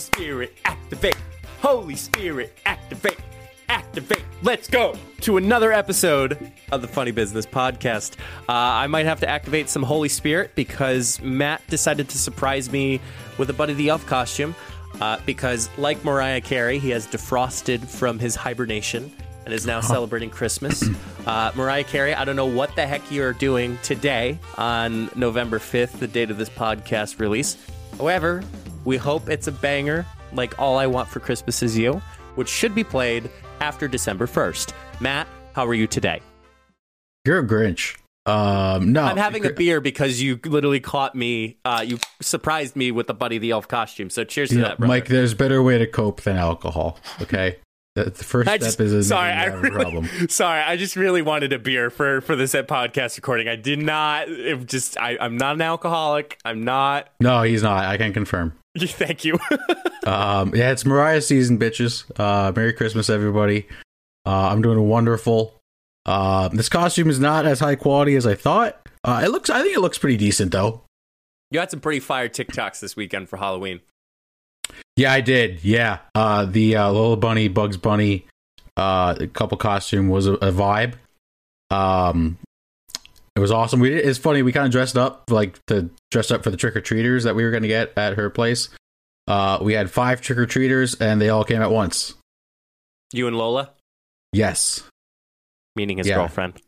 Spirit, activate. Holy Spirit, activate. Activate. Let's go to another episode of the Funny Business Podcast. Uh, I might have to activate some Holy Spirit because Matt decided to surprise me with a Buddy the Elf costume. Uh, because, like Mariah Carey, he has defrosted from his hibernation and is now celebrating Christmas. Uh, Mariah Carey, I don't know what the heck you're doing today on November 5th, the date of this podcast release. However, we hope it's a banger like All I Want for Christmas Is You, which should be played after December 1st. Matt, how are you today? You're a Grinch. Um, no, I'm having a beer because you literally caught me. Uh, you surprised me with the Buddy the Elf costume. So cheers to Yeah, that, brother. Mike. There's a better way to cope than alcohol. Okay, the, the first I step just, is sorry, I really, problem. sorry, I just really wanted a beer for for this podcast recording. I did not. It just, I, I'm not an alcoholic. I'm not. No, he's not. I can confirm. Thank you. Um, yeah, it's Mariah season, bitches. Uh, Merry Christmas, everybody. Uh, I'm doing wonderful. Uh, this costume is not as high quality as I thought. Uh, it looks. I think it looks pretty decent though. you had some pretty fire TikToks this weekend for Halloween. Yeah, I did. Yeah, uh, the uh, little bunny, Bugs Bunny, uh, couple costume was a, a vibe. Um, it was awesome. We it's funny. We kind of dressed up like to dress up for the trick or treaters that we were going to get at her place. Uh, we had five trick or treaters, and they all came at once. You and Lola, Yes, meaning his Yeah. girlfriend.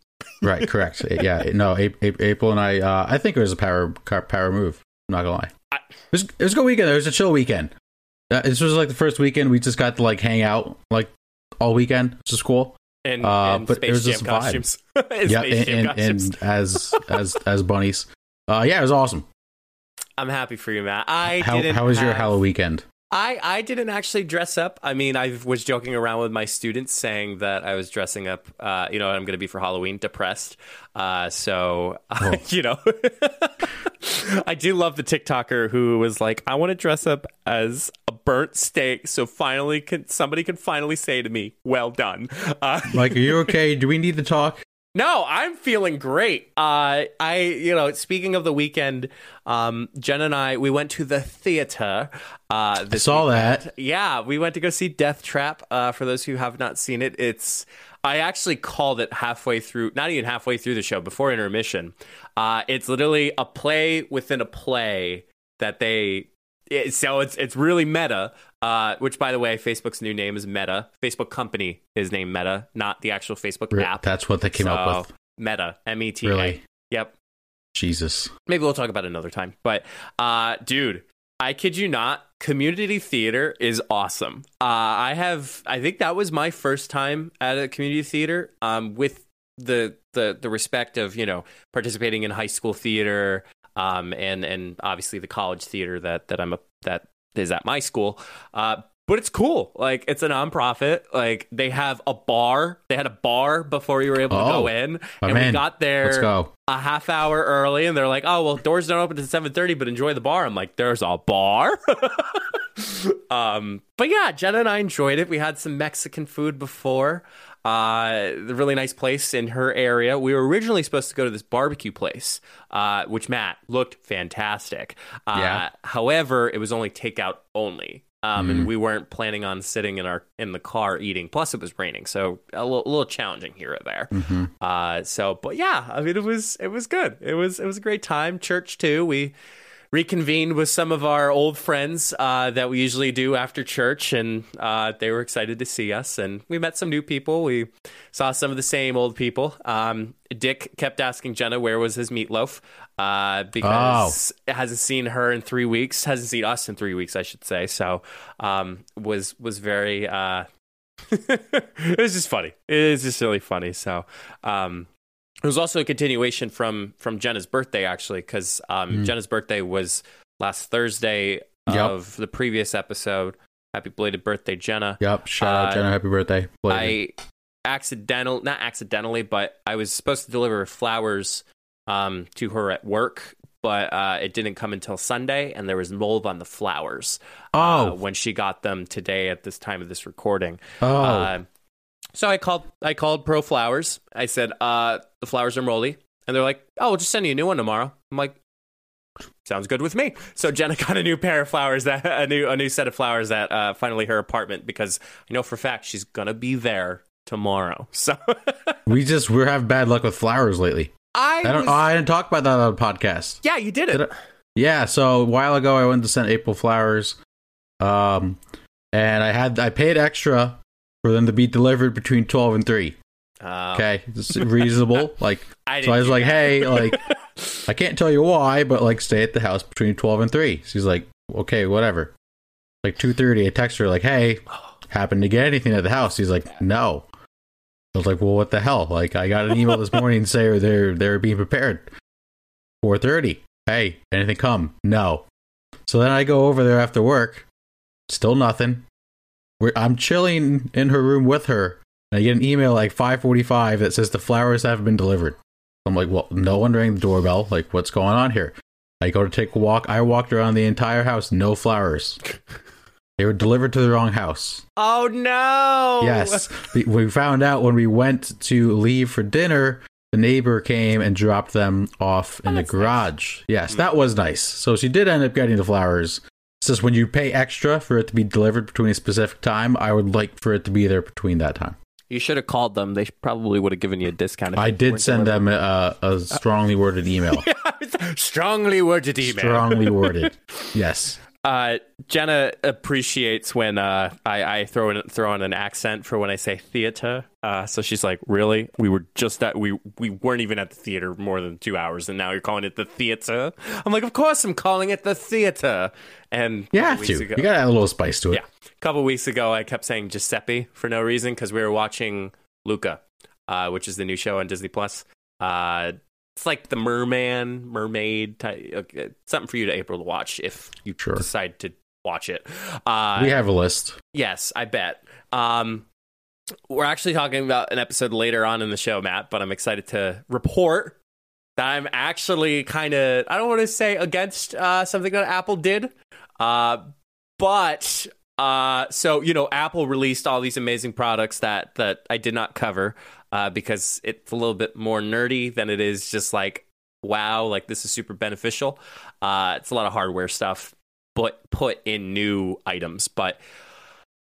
right, correct. yeah, no, A- A- April and I. Uh, I think it was a power power move. I'm not gonna lie. I- It was, it was a good weekend. It was a chill weekend. Uh, this was like the first weekend we just got to like hang out like all weekend, which is cool. And, Uh, and but Space it was Jam just costumes. And yeah, and, and, and as as as bunnies. Uh, yeah, it was awesome. I'm happy for you, Matt. I How didn't how was your Halloween weekend? I, I didn't actually dress up. I mean, I was joking around with my students saying that I was dressing up, uh, you know, I'm going to be for Halloween depressed. Uh, so, Oh. you know, I do love the TikToker who was like, I want to dress up as a burnt steak. So finally, can, somebody can finally say to me, well done. Uh, Like, are you okay? Do we need to talk? No, I'm feeling great. Uh, I, you know, speaking of the weekend, um, Jen and I, we went to the theater. Uh, I saw weekend. that. Yeah, we went to go see Deathtrap. Uh, for those who have not seen it, it's I actually called it halfway through, not even halfway through the show, before intermission. Uh, it's literally a play within a play that they. It, so it's it's really meta. Uh, which, by the way, Facebook's new name is Meta. Facebook company is named Meta, not the actual Facebook Re- app. That's what they came up with. Meta, M E T A. Really? Yep. Jesus. Maybe we'll talk about it another time. But, uh, dude, I kid you not, community theater is awesome. Uh, I have, I think that was my first time at a community theater. Um, with the the the respect of you know participating in high school theater, um, and and obviously the college theater that that I'm a that is at my school. Uh, but it's cool. Like it's a nonprofit. Like they have a bar. They had a bar before you were able to Oh, go in, my and we got there go. a half hour early and they're like oh well doors don't open until 7.30 but enjoy the bar i'm like there's a bar um but yeah jenna and i enjoyed it we had some mexican food before uh the really nice place in her area we were originally supposed to go to this barbecue place uh which matt looked fantastic uh Yeah. however it was only takeout only um, Mm-hmm. and we weren't planning on sitting in our in the car eating. Plus, it was raining, so a little, a little challenging here or there. Mm-hmm. Uh, so, but yeah, I mean, it was it was good. It was it was a great time. Church too. We reconvened with some of our old friends uh, that we usually do after church, and uh, they were excited to see us. And we met some new people. We saw some of the same old people. Um, Dick kept asking Jenna where was his meatloaf uh, because hasn't seen her in three weeks. Hasn't seen us in three weeks, I should say. So um, was was very. Uh, it was just funny. It was just really funny. So. Um, it was also a continuation from from Jenna's birthday, actually, because um, Mm. Jenna's birthday was last Thursday Yep. of the previous episode. Happy belated birthday, Jenna! Yep. Shout out Uh, Jenna. Happy birthday. Belated. I accidental, not accidentally, but I was supposed to deliver flowers um, to her at work, but uh, it didn't come until Sunday, and there was mold on the flowers uh, oh. when she got them today at this time of this recording. oh. So I called I called ProFlowers. I said, uh, the flowers are moldy. And they're like, oh, we'll just send you a new one tomorrow. I'm like, Sounds good with me. So Jenna got a new pair of flowers that a new a new set of flowers at uh, finally her apartment because I know for a fact she's gonna be there tomorrow. So we just we have bad luck with flowers lately. I, I don't. was- Oh, I didn't talk about that on the podcast. yeah, you did it. Did Yeah, so a while ago I went to send April flowers, um, and I had I paid extra for them to be delivered between twelve and three. Uh, Okay, it's reasonable. Like, I so I was like, that. hey, like, I can't tell you why, but like, stay at the house between twelve and three. She's like, okay, whatever. Like two thirty, I text her like, hey, happened to get anything at the house? He's like, no. I was like, well, what the hell? Like, I got an email this morning saying they're they're being prepared. Four thirty. Hey, anything come? No. So then I go over there after work. Still nothing. We're, I'm chilling in her room with her. And I get an email like 5:45 that says the flowers have been delivered. I'm like, well, no one rang the doorbell. Like, what's going on here? I go to take a walk. I walked around the entire house, no flowers. They were delivered to the wrong house. Oh no! Yes. We- we found out when we went to leave for dinner, the neighbor came and dropped them off in oh, the that's nice. garage. Yes, hmm. that was nice. So she did end up getting the flowers. Just when you pay extra for it to be delivered between a specific time, I would like for it to be there between that time. You should have called them. They probably would have given you a discount. if I did send delivered. them a, a strongly worded email. strongly worded email. strongly worded. Yes. Uh, Jenna appreciates when uh, I, I throw in throw in an accent for when I say theater. Uh, so she's like, "Really? We were just at we we weren't even at the theater more than two hours, and now you're calling it the theater." I'm like, "Of course, I'm calling it the theater." And You a couple have to. ago- You got to add a little spice to it. Yeah. A couple weeks ago, I kept saying Giuseppe for no reason because we were watching Luca, uh, which is the new show on Disney Plus. Uh, it's like the merman, mermaid, type, okay, something for you to April to watch if you Sure. decide to watch it. Uh, We have a list. yes, I bet. Um, we're actually talking about an episode later on in the show, Matt, but I'm excited to report I'm actually kind of, I don't want to say against uh, something that Apple did, uh, but uh, so, you know, Apple released all these amazing products that, that I did not cover uh, because it's a little bit more nerdy than it is just like, wow, like this is super beneficial. Uh, it's a lot of hardware stuff, but put in new items. But,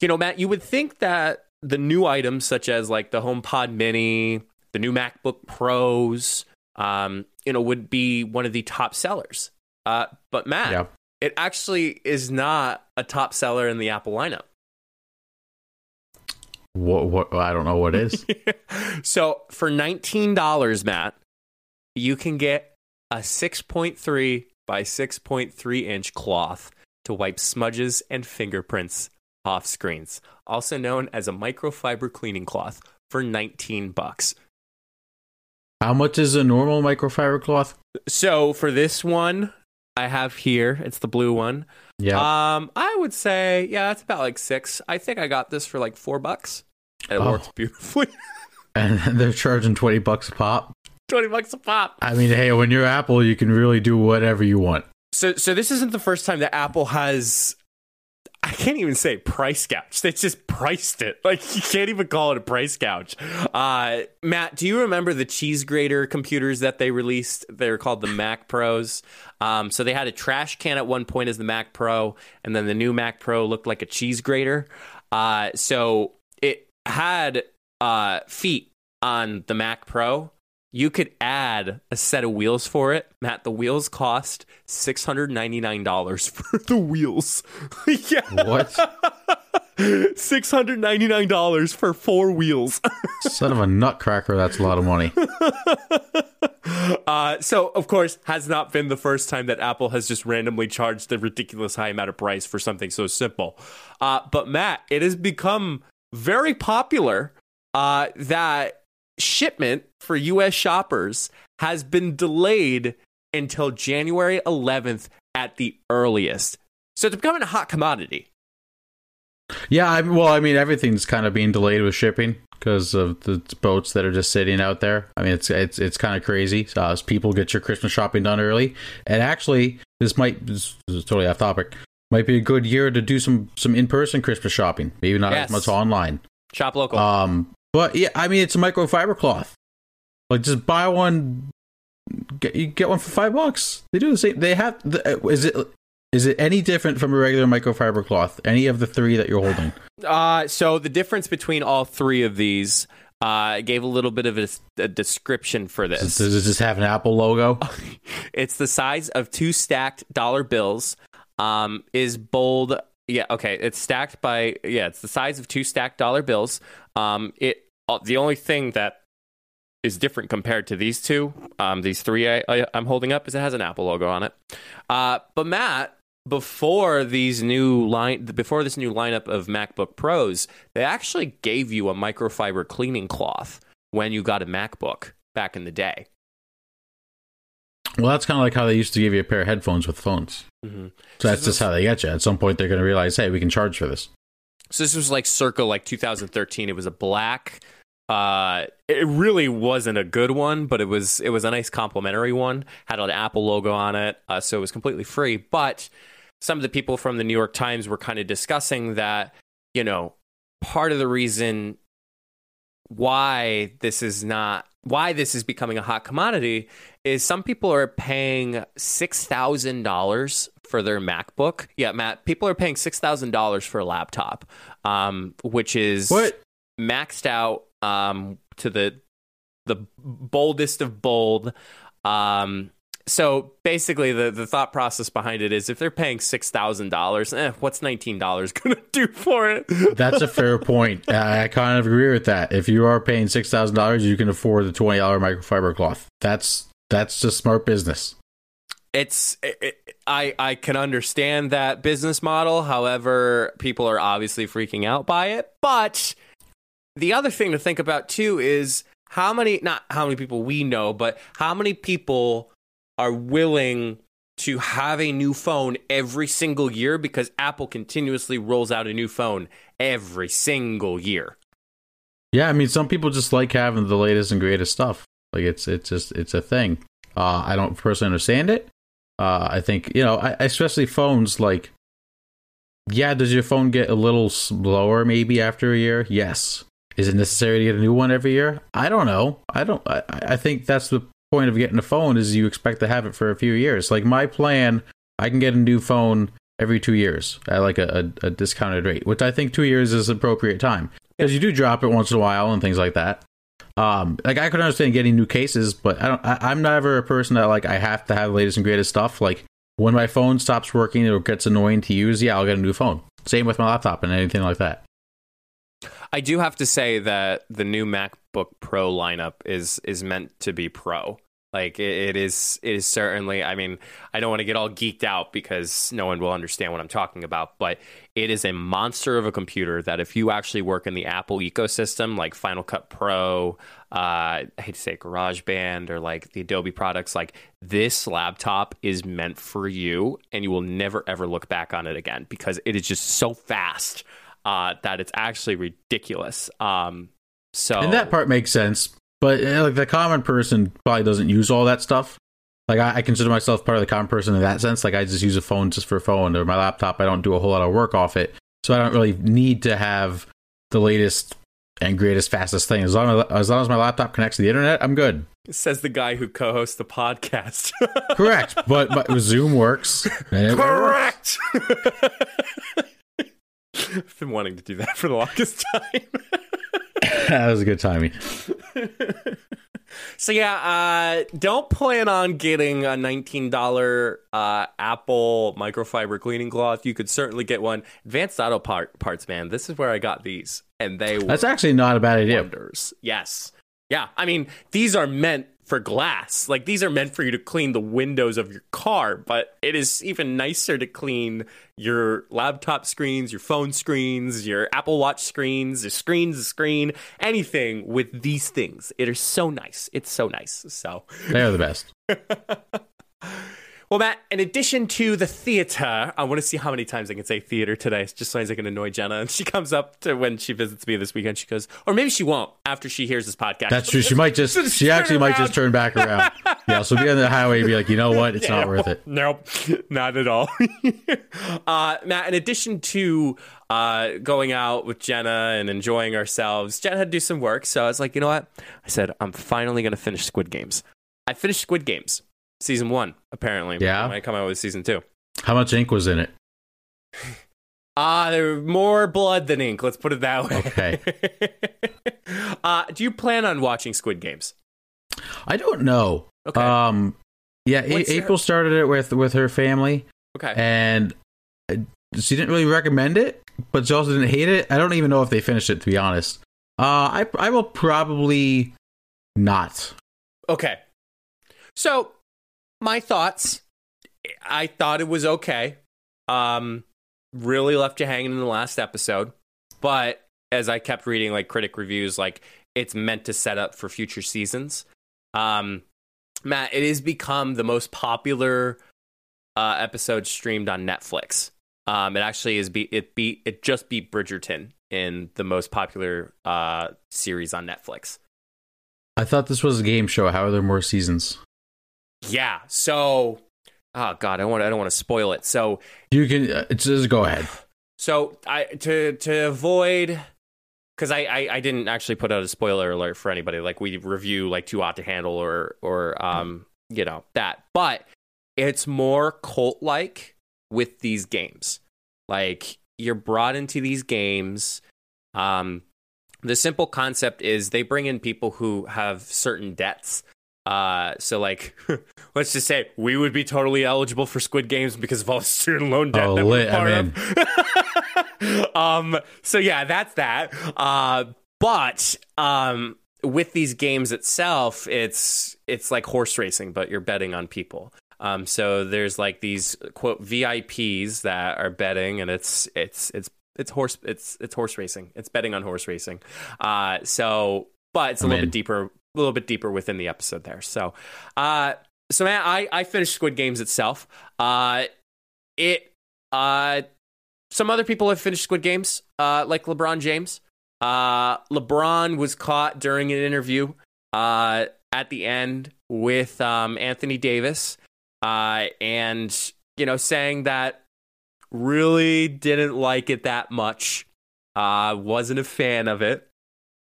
you know, Matt, you would think that the new items such as like the HomePod Mini, the new MacBook Pros, um, you know, would be one of the top sellers. Uh, but Matt, Yeah. it actually is not a top seller in the Apple lineup. What, what I don't know what is. so for $19, Matt, you can get a 6.3 by 6.3 inch cloth to wipe smudges and fingerprints off screens, also known as a microfiber cleaning cloth for 19 bucks. How much is a normal microfiber cloth? So for this one, I have here, it's the blue one. Yeah. Um, I would say, yeah, it's about like six. I think I got this for like four bucks. And it Oh. works beautifully. and they're charging 20 bucks a pop. 20 bucks a pop. I mean, hey, when you're Apple, you can really do whatever you want. So, so this isn't the first time that Apple has. I can't even say price gouge. They just priced it. Like you can't even call it a price gouge. Uh, Matt, do you remember the cheese grater computers that they released? They were called the Mac Pros. Um, so they had a trash can at one point as the Mac Pro, and then the new Mac Pro looked like a cheese grater. Uh, so it had uh, feet on the Mac Pro. You could add a set of wheels for it. Matt, the wheels cost $699 for the wheels. yeah. What? $699 for four wheels. Son of a nutcracker, that's a lot of money. Uh, so, of course, has not been the first time that Apple has just randomly charged a ridiculous high amount of price for something so simple. Uh, but, Matt, it has become very popular uh, that shipment for U.S. shoppers has been delayed until January 11th at the earliest. So, it's becoming a hot commodity. Yeah, I, well, I mean, everything's kind of being delayed with shipping because of the boats that are just sitting out there. I mean, it's it's it's kind of crazy. Uh, as people get your Christmas shopping done early, and actually, this might this is totally off topic. Might be a good year to do some some in person Christmas shopping. Maybe not Yes. as much online. Shop local. Um, but yeah, I mean, it's a microfiber cloth. Like, just buy one get you get one for five bucks. They do the same. They have. The, uh, is it is it any different from a regular microfiber cloth? Any of the three that you're holding? Uh, so the difference between all three of these. Uh, gave a little bit of a, a description for this. Does it just have an Apple logo? it's the size of two stacked dollar bills. Um, is bold. Yeah, okay. It's stacked by yeah. It's the size of two stacked dollar bills. Um, it uh, the only thing that is different compared to these two, um, these three I, I, am holding up, is it has an Apple logo on it. Uh, but Matt, before these new line, before this new lineup of MacBook Pros, they actually gave you a microfiber cleaning cloth when you got a MacBook back in the day. Well, that's kind of like how they used to give you a pair of headphones with phones. Mm-hmm. So that's so just how they get you. At some point, they're going to realize, hey, we can charge for this. So this was like circa like 2013. It was a black. Uh, it really wasn't a good one, but it was it was a nice complimentary one. Had an Apple logo on it, uh, so it was completely free. But some of the people from the New York Times were kind of discussing that you know part of the reason why this is not why this is becoming a hot commodity is some people are paying six thousand dollars for their MacBook. Yeah, Matt, people are paying six thousand dollars for a laptop, um, which is what maxed out um, to the the boldest of bold. Um, so basically, the, the thought process behind it is if they're paying six thousand dollars, eh, what's nineteen dollars going to do for it? That's a fair point. I kind of agree with that. If you are paying six thousand dollars, you can afford the twenty dollar microfiber cloth. That's that's just smart business. It's it, I I can understand that business model. However, people are obviously freaking out by it. But the other thing to think about too is how many not how many people we know, but how many people are willing to have a new phone every single year because Apple continuously rolls out a new phone every single year. Yeah, I mean some people just like having the latest and greatest stuff. Like it's it's just it's a thing. Uh, I don't personally understand it. Uh, I think you know, I, especially phones. Like, yeah, does your phone get a little slower maybe after a year? Yes. Is it necessary to get a new one every year? I don't know. I don't. I, I think that's the point of getting a phone is you expect to have it for a few years. Like my plan, I can get a new phone every two years at like a, a, a discounted rate, which I think two years is appropriate time because you do drop it once in a while and things like that. Um, like I could understand getting new cases, but I don't. I, am never a person that like I have to have the latest and greatest stuff. Like when my phone stops working or gets annoying to use, yeah, I'll get a new phone. Same with my laptop and anything like that. I do have to say that the new MacBook Pro lineup is is meant to be pro. Like it, it is, it is certainly. I mean, I don't want to get all geeked out because no one will understand what I'm talking about. But it is a monster of a computer that, if you actually work in the Apple ecosystem, like Final Cut Pro, uh, I hate to say GarageBand or like the Adobe products, like this laptop is meant for you, and you will never ever look back on it again because it is just so fast uh, that it's actually ridiculous. Um, so and that part makes sense but like the common person probably doesn't use all that stuff. Like I, I, consider myself part of the common person in that sense. Like I just use a phone just for a phone or my laptop. I don't do a whole lot of work off it, so I don't really need to have the latest and greatest, fastest thing. As long as, as long as my laptop connects to the internet, I'm good. Says the guy who co-hosts the podcast. Correct, but, but Zoom works. Correct. I've been wanting to do that for the longest time. that was a good timing. so yeah, uh, don't plan on getting a nineteen dollar uh, Apple microfiber cleaning cloth. You could certainly get one. Advanced Auto part, Parts, man. This is where I got these, and they that's actually not a bad idea. Wonders. Yes, yeah. I mean, these are meant for glass. Like these are meant for you to clean the windows of your car, but it is even nicer to clean your laptop screens, your phone screens, your Apple Watch screens, your screens, the screen, anything with these things. It is so nice. It's so nice. So they're the best. Well, Matt, in addition to the theater, I want to see how many times I can say theater today, It just so I can annoy Jenna. And she comes up to when she visits me this weekend. She goes, or maybe she won't after she hears this podcast. That's true. She might just, she actually might just turn back around. yeah, so be on the highway and be like, you know what? It's yeah, not worth it. Nope, not at all. uh, Matt, in addition to uh, going out with Jenna and enjoying ourselves, Jenna had to do some work. So I was like, you know what? I said, I'm finally going to finish Squid Games. I finished Squid Games season one. Apparently, Yeah? It might come out with season two. How much ink was in it? Ah, there was more blood than ink. Let's put it that way. Okay. uh, do you plan on watching Squid Games? I don't know. Okay. Um, yeah, A- April started it with with her family, okay. and uh, she didn't really recommend it, but she also didn't hate it. I don't even know if they finished it, to be honest. Uh, I I will probably not. Okay. So, my thoughts. I thought it was okay. Um, really left you hanging in the last episode, but as I kept reading like critic reviews, like it's meant to set up for future seasons. Um, Matt, it has become the most popular uh, episode streamed on Netflix. Um, it actually is beat it beat it just beat Bridgerton in the most popular uh series on Netflix. I thought this was a game show. How are there more seasons? Yeah. So, oh god, I want I don't want to spoil it. So, You can uh, just go ahead. so I to to avoid because I, I I didn't actually put out a spoiler alert for anybody. Like we review like Too Hot to Handle or or um you know that, but it's more cult like with these games. Like you're brought into these games. Um, the simple concept is they bring in people who have certain debts. Uh, so like, let's just say we would be totally eligible for Squid Games because of all the student loan debt Oh, that we're lit, part I'm of. um, so yeah, that's that. Uh, but um, with these games itself, it's it's like horse racing, but you're betting on people. Um, so there's like these quote VIPs that are betting, and it's it's it's it's horse it's it's horse racing. It's betting on horse racing. Uh, so but it's a I'm little in. bit deeper, a little bit deeper within the episode there. So, uh, so man, I I finished Squid Games itself. Uh, it uh, some other people have finished Squid Games, uh, like LeBron James. Uh, LeBron was caught during an interview uh, at the end with um, Anthony Davis, uh, and you know, saying that really didn't like it that much. Uh, wasn't a fan of it.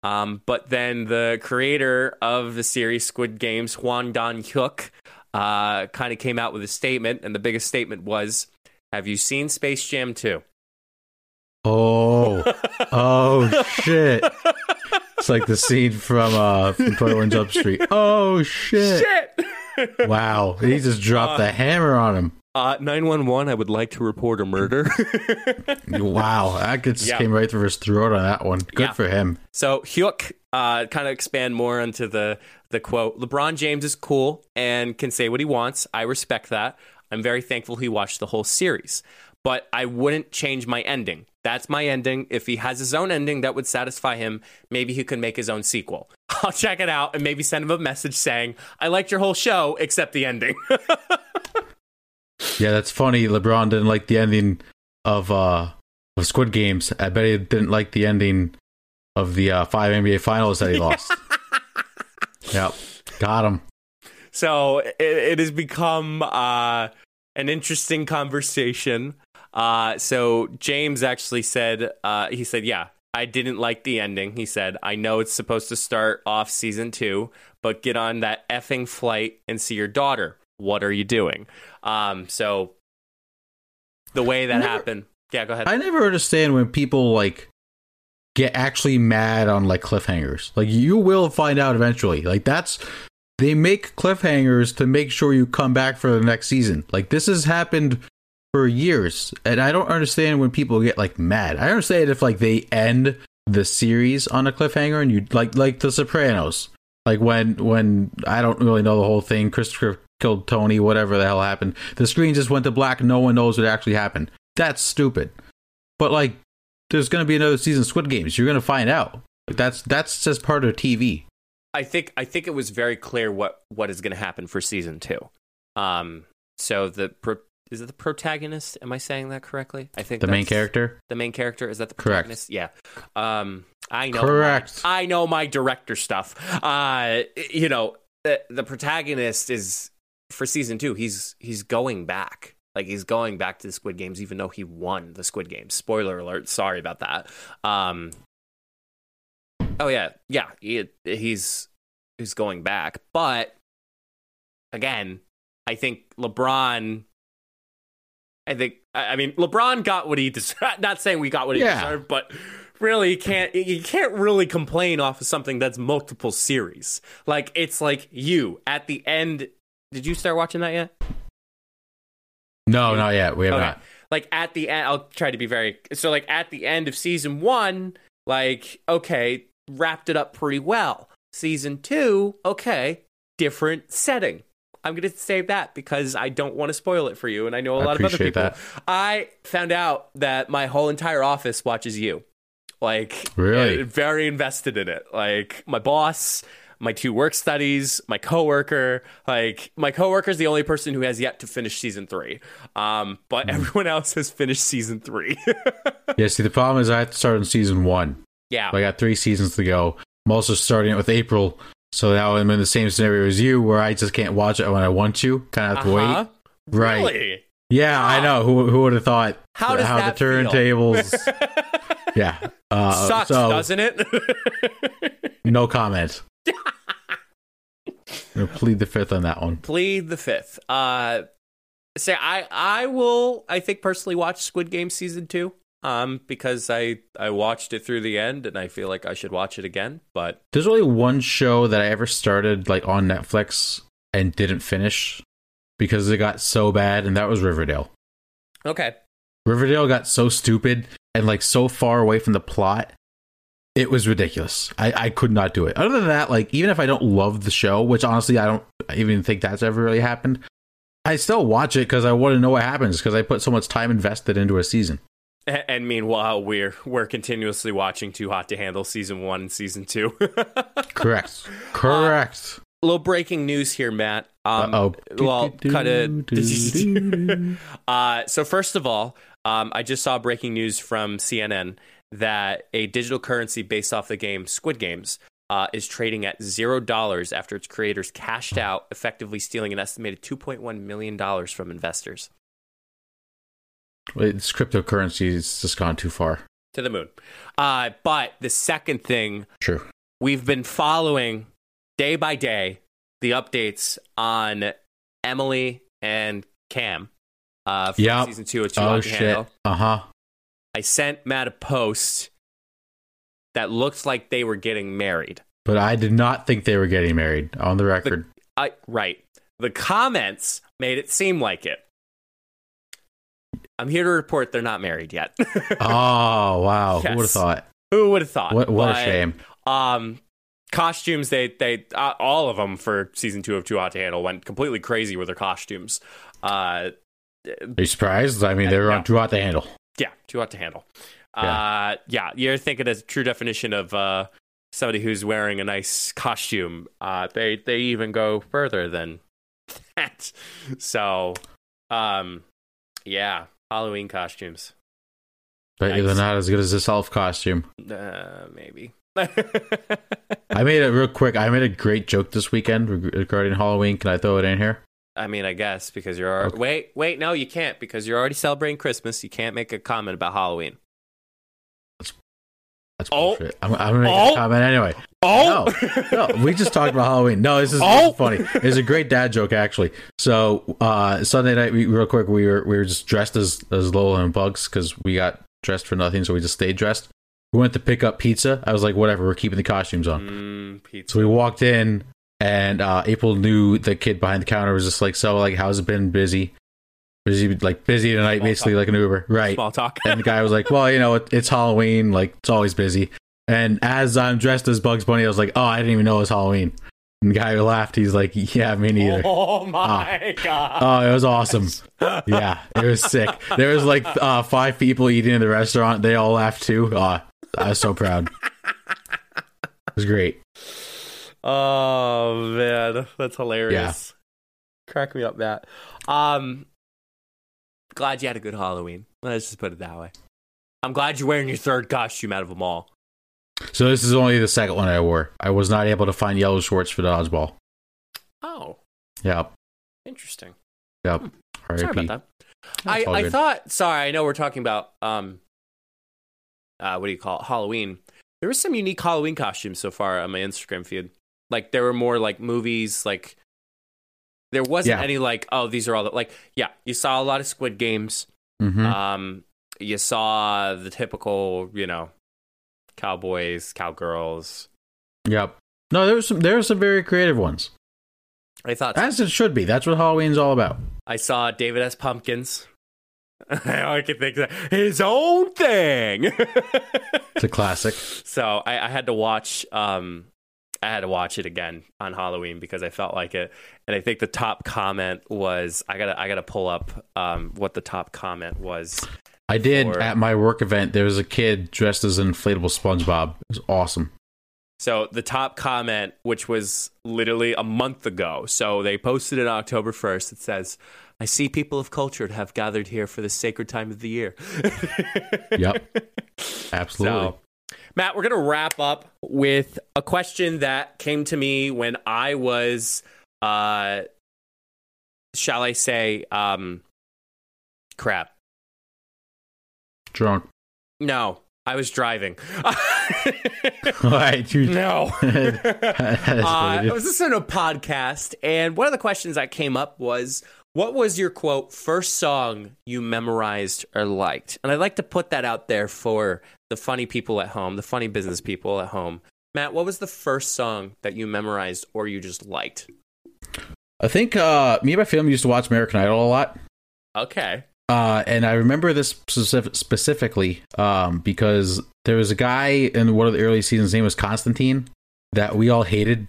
Um, but then the creator of the series Squid Games, Hwang Dong-hyuk, uh, kind of came out with a statement, and the biggest statement was, "Have you seen Space Jam 2? Oh, oh shit! It's like the scene from uh from Twenty One Jump Street. Oh shit! Shit! Wow, he just dropped the hammer on him. Uh, 911, I would like to report a murder. Wow, that just Yeah. came right through his throat on that one. Good Yeah. for him. so Hyuk uh, kind of expand more onto the the quote. LeBron James is cool and can say what he wants. I respect that. I'm very thankful he watched the whole series, but I wouldn't change my ending. That's my ending. If he has his own ending that would satisfy him, maybe he could make his own sequel. I'll check it out and maybe send him a message saying, "I liked your whole show except the ending." Yeah, that's funny. LeBron didn't like the ending of uh of Squid Games. I bet he didn't like the ending of the uh, five NBA Finals that he lost. yep, got him. So it, it has become uh, an interesting conversation. Uh, so James actually said, uh, he said, yeah, I didn't like the ending. He said, I know it's supposed to start off season two, but get on that effing flight and see your daughter. What are you doing? Um, so the way that Never- happened. Yeah, go ahead. I never understand when people like get actually mad on like cliffhangers. Like you will find out eventually. Like that's they make cliffhangers to make sure you come back for the next season. Like this has happened for years, and I don't understand when people get like mad. I understand if like they end the series on a cliffhanger and you like like The Sopranos. Like when when I don't really know the whole thing. Christopher killed Tony, whatever the hell happened. The screen just went to black. No one knows what actually happened. That's stupid. But like, there's going to be another season of Squid Games. You're going to find out. Like that's that's just part of TV. I think I think it was very clear what what is going to happen for season two. Um, so the pro- is it the protagonist? Am I saying that correctly? I think The main character. The main character is that the Correct. protagonist? Yeah. Um, I know. Correct. My, I know my director stuff. Uh, you know, the, the protagonist is for season two. He's he's going back. Like he's going back to the Squid Games, even though he won the Squid Games. Spoiler alert. Sorry about that. Um. Oh yeah, yeah. He, he's he's going back, but again, I think LeBron. I think I mean LeBron got what he deserved. Not saying we got what he Yeah. deserved, but really you can't you can't really complain off of something that's multiple series. Like it's like you at the end. Did you start watching that yet? No, not yet. We have Okay. not. Like at the end, I'll try to be very so. Like at the end of season one, like okay, wrapped it up pretty well. Season two, okay, different setting. I'm gonna save that because I don't want to spoil it for you, and I know a I lot of other people. that. I found out that my whole entire office watches you, like Really? uh, very invested in it. Like my boss, my two work studies, my coworker. Like my coworker is the only person who has yet to finish season three. Um, but Hmm. everyone else has finished season three. Yeah, see, the problem is I have to start on season one. yeah, I got three seasons to go. I'm also starting it with April, so now I'm in the same scenario as you, where I just can't watch it when I want to. Kind of have to Uh-huh. wait. Right. Really? Yeah, I know. Who who would have thought? How does how that the turntables? yeah. Uh, Sucks, so, doesn't it? No comment. Gonna plead the fifth on that one. Plead the fifth. Uh, say I I will. I think personally watch Squid Game season two. Um, because I I watched it through the end and I feel like I should watch it again. But There's only one show that I ever started like on Netflix and didn't finish because it got so bad, and that was Riverdale. okay, Riverdale got so stupid and like so far away from the plot. It was ridiculous. I, I could not do it. Other than that, like even if I don't love the show, which honestly I don't even think that's ever really happened, I still watch it because I want to know what happens because I put so much time invested into a season. And meanwhile we're we're continuously watching Too Hot to Handle season one and season two. Correct. Correct. a little breaking news here, Matt. Um, Uh-oh. Well, kind of. Uh, so first of all, um, I just saw breaking news from CNN that a digital currency based off the game Squid Games uh, is trading at zero dollars after its creators cashed out, effectively stealing an estimated two point one million dollars from investors It's cryptocurrency has just gone too far. to the moon. Uh, but the second thing True. we've been following day by day the updates on Emily and Cam uh, from Yep. season two of Too Oh shit. Uh huh. I sent Matt a post that looked like they were getting married. But I did not think they were getting married on the record. I right. The comments made it seem like it. I'm here to report they're not married yet. oh wow! Who would have thought? Who would have thought? What what But, a shame. Um, costumes. They they uh, all of them for season two of Too Hot to Handle went completely crazy with their costumes. Uh, Are you surprised? I mean, they were No. on too hot to handle. Yeah, too hot to handle. Yeah. Uh, yeah, you're thinking as a true definition of uh, somebody who's wearing a nice costume. Uh, they they even go further than that. So, um, yeah, Halloween costumes. But Nice. they're not as good as this elf costume. Uh, maybe. I made it real quick. I made a great joke this weekend regarding Halloween. Can I throw it in here? I mean, I guess because you're already, Okay. wait, wait, no, you can't because you're already celebrating Christmas. You can't make a comment about Halloween. That's Oh. bullshit. I'm, I'm gonna make Oh. a comment anyway. Oh, No, we just talked about Halloween. No, this is, this Oh. is funny. It's a great dad joke, actually. So uh, Sunday night, we, real quick, we were we were just dressed as as Lola and Bugs because we got dressed for nothing, so we just stayed dressed. We went to pick up pizza. I was like, whatever, we're keeping the costumes on. mm, pizza. So we walked in, and uh, April knew the kid behind the counter was just like, "So, like, how's it been? Busy? Busy? Like, busy tonight? Small basically, talk. like an Uber, right?" Small talk. And the guy was like, "Well, you know, it, it's Halloween. Like, it's always busy." And as I'm dressed as Bugs Bunny, I was like, "Oh, I didn't even know it was Halloween." And the guy who laughed, he's like, "Yeah, me neither." Oh my god! Oh, it was awesome. Yeah, it was sick. There was like uh, five people eating in the restaurant. They all laughed too. Oh, I was so proud. It was great. Oh man, that's hilarious. Crack me up, Matt. Um, glad you had a good Halloween. Let's just put it that way. I'm glad you're wearing your third costume out of them all. So this is only the second one I wore. I was not able to find yellow shorts for the dodgeball. Oh, Yep. interesting. Yep. Sorry about that. I, I thought. Sorry, I know we're talking about um, uh, what do you call it? Halloween. There was some unique Halloween costumes so far on my Instagram feed. Like there were more like movies. Like There wasn't Yeah. any like, oh, these are all the like. Yeah, you saw a lot of Squid Games. Mhm. Um, you saw the typical, you know, cowboys, cowgirls. Yep. No, there was some there were some very creative ones. I thought As it should be. That's what Halloween's all about. I saw David S. Pumpkins. I could think that his own thing. It's a classic. so I, I had to watch. Um, I had to watch it again on Halloween because I felt like it, and I think the top comment was I gotta I gotta pull up um, what the top comment was. I did Or- at my work event. There was a kid dressed as an inflatable SpongeBob. It was awesome. So the top comment, which was literally a month ago, so they posted it October first. It says, "I see people of culture have gathered here for the sacred time of the year." Yep. Absolutely. So, Matt, we're going to wrap up with a question that came to me when I was, uh, shall I say, um, crap. Drunk. No, I was driving. Right. You, no. Uh, I was listening to a podcast, and one of the questions that came up was, "What was your quote first song you memorized or liked?" And I'd like to put that out there for the funny people at home, the funny business people at home. Matt, what was the first song that you memorized or you just liked? I think uh, me and my family used to watch American Idol a lot. Okay. Uh, and I remember this specific, specifically um, because there was a guy in one of the early seasons. His name was Constantine that we all hated,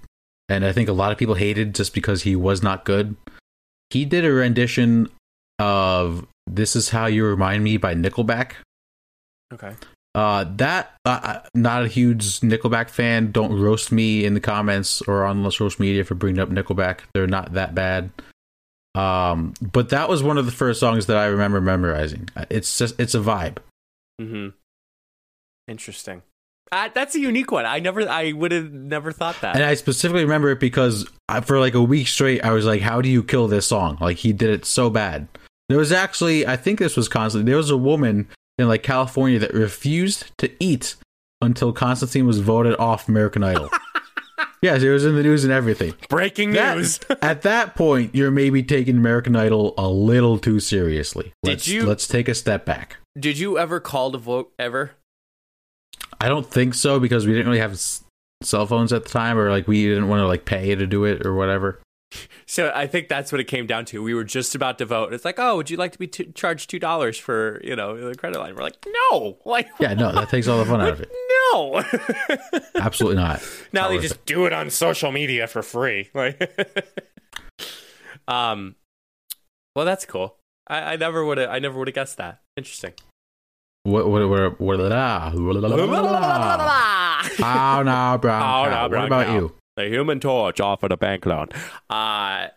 and I think a lot of people hated just because he was not good. He did a rendition of "This Is How You Remind Me" by Nickelback. Okay. Uh, that uh, uh, not a huge Nickelback fan. Don't roast me in the comments or on social media for bringing up Nickelback. They're not that bad. Um, but that was one of the first songs that I remember memorizing. It's just it's a vibe. Mm-hmm. Interesting. Uh, that's a unique one. I never, I would have never thought that. And I specifically remember it because I, for like a week straight, I was like, "How do you kill this song?" Like he did it so bad. There was actually, I think this was Constantine. There was a woman in like California that refused to eat until Constantine was voted off American Idol. yes, it was in the news and everything. Breaking That- news. at that point, you're maybe taking American Idol a little too seriously. Did Let's, you- Let's take a step back. Did you ever call to vote ever? I don't think so because we didn't really have s- cell phones at the time, or like we didn't want to like pay to do it or whatever. So I think that's what it came down to. We were just about to vote. It's like, oh, would you like to be t- charged two dollars for you know the credit line? We're like, no, like Yeah, no, that takes all the fun out of it. no. Absolutely not. now Not they just do it on social media for free. Like, um, well, that's cool. I, I never would have. I never would have guessed that. Interesting. What? What? What? What? ah, Oh no, brown. No, what about you? The Human Torch offered a bank loan. Uh,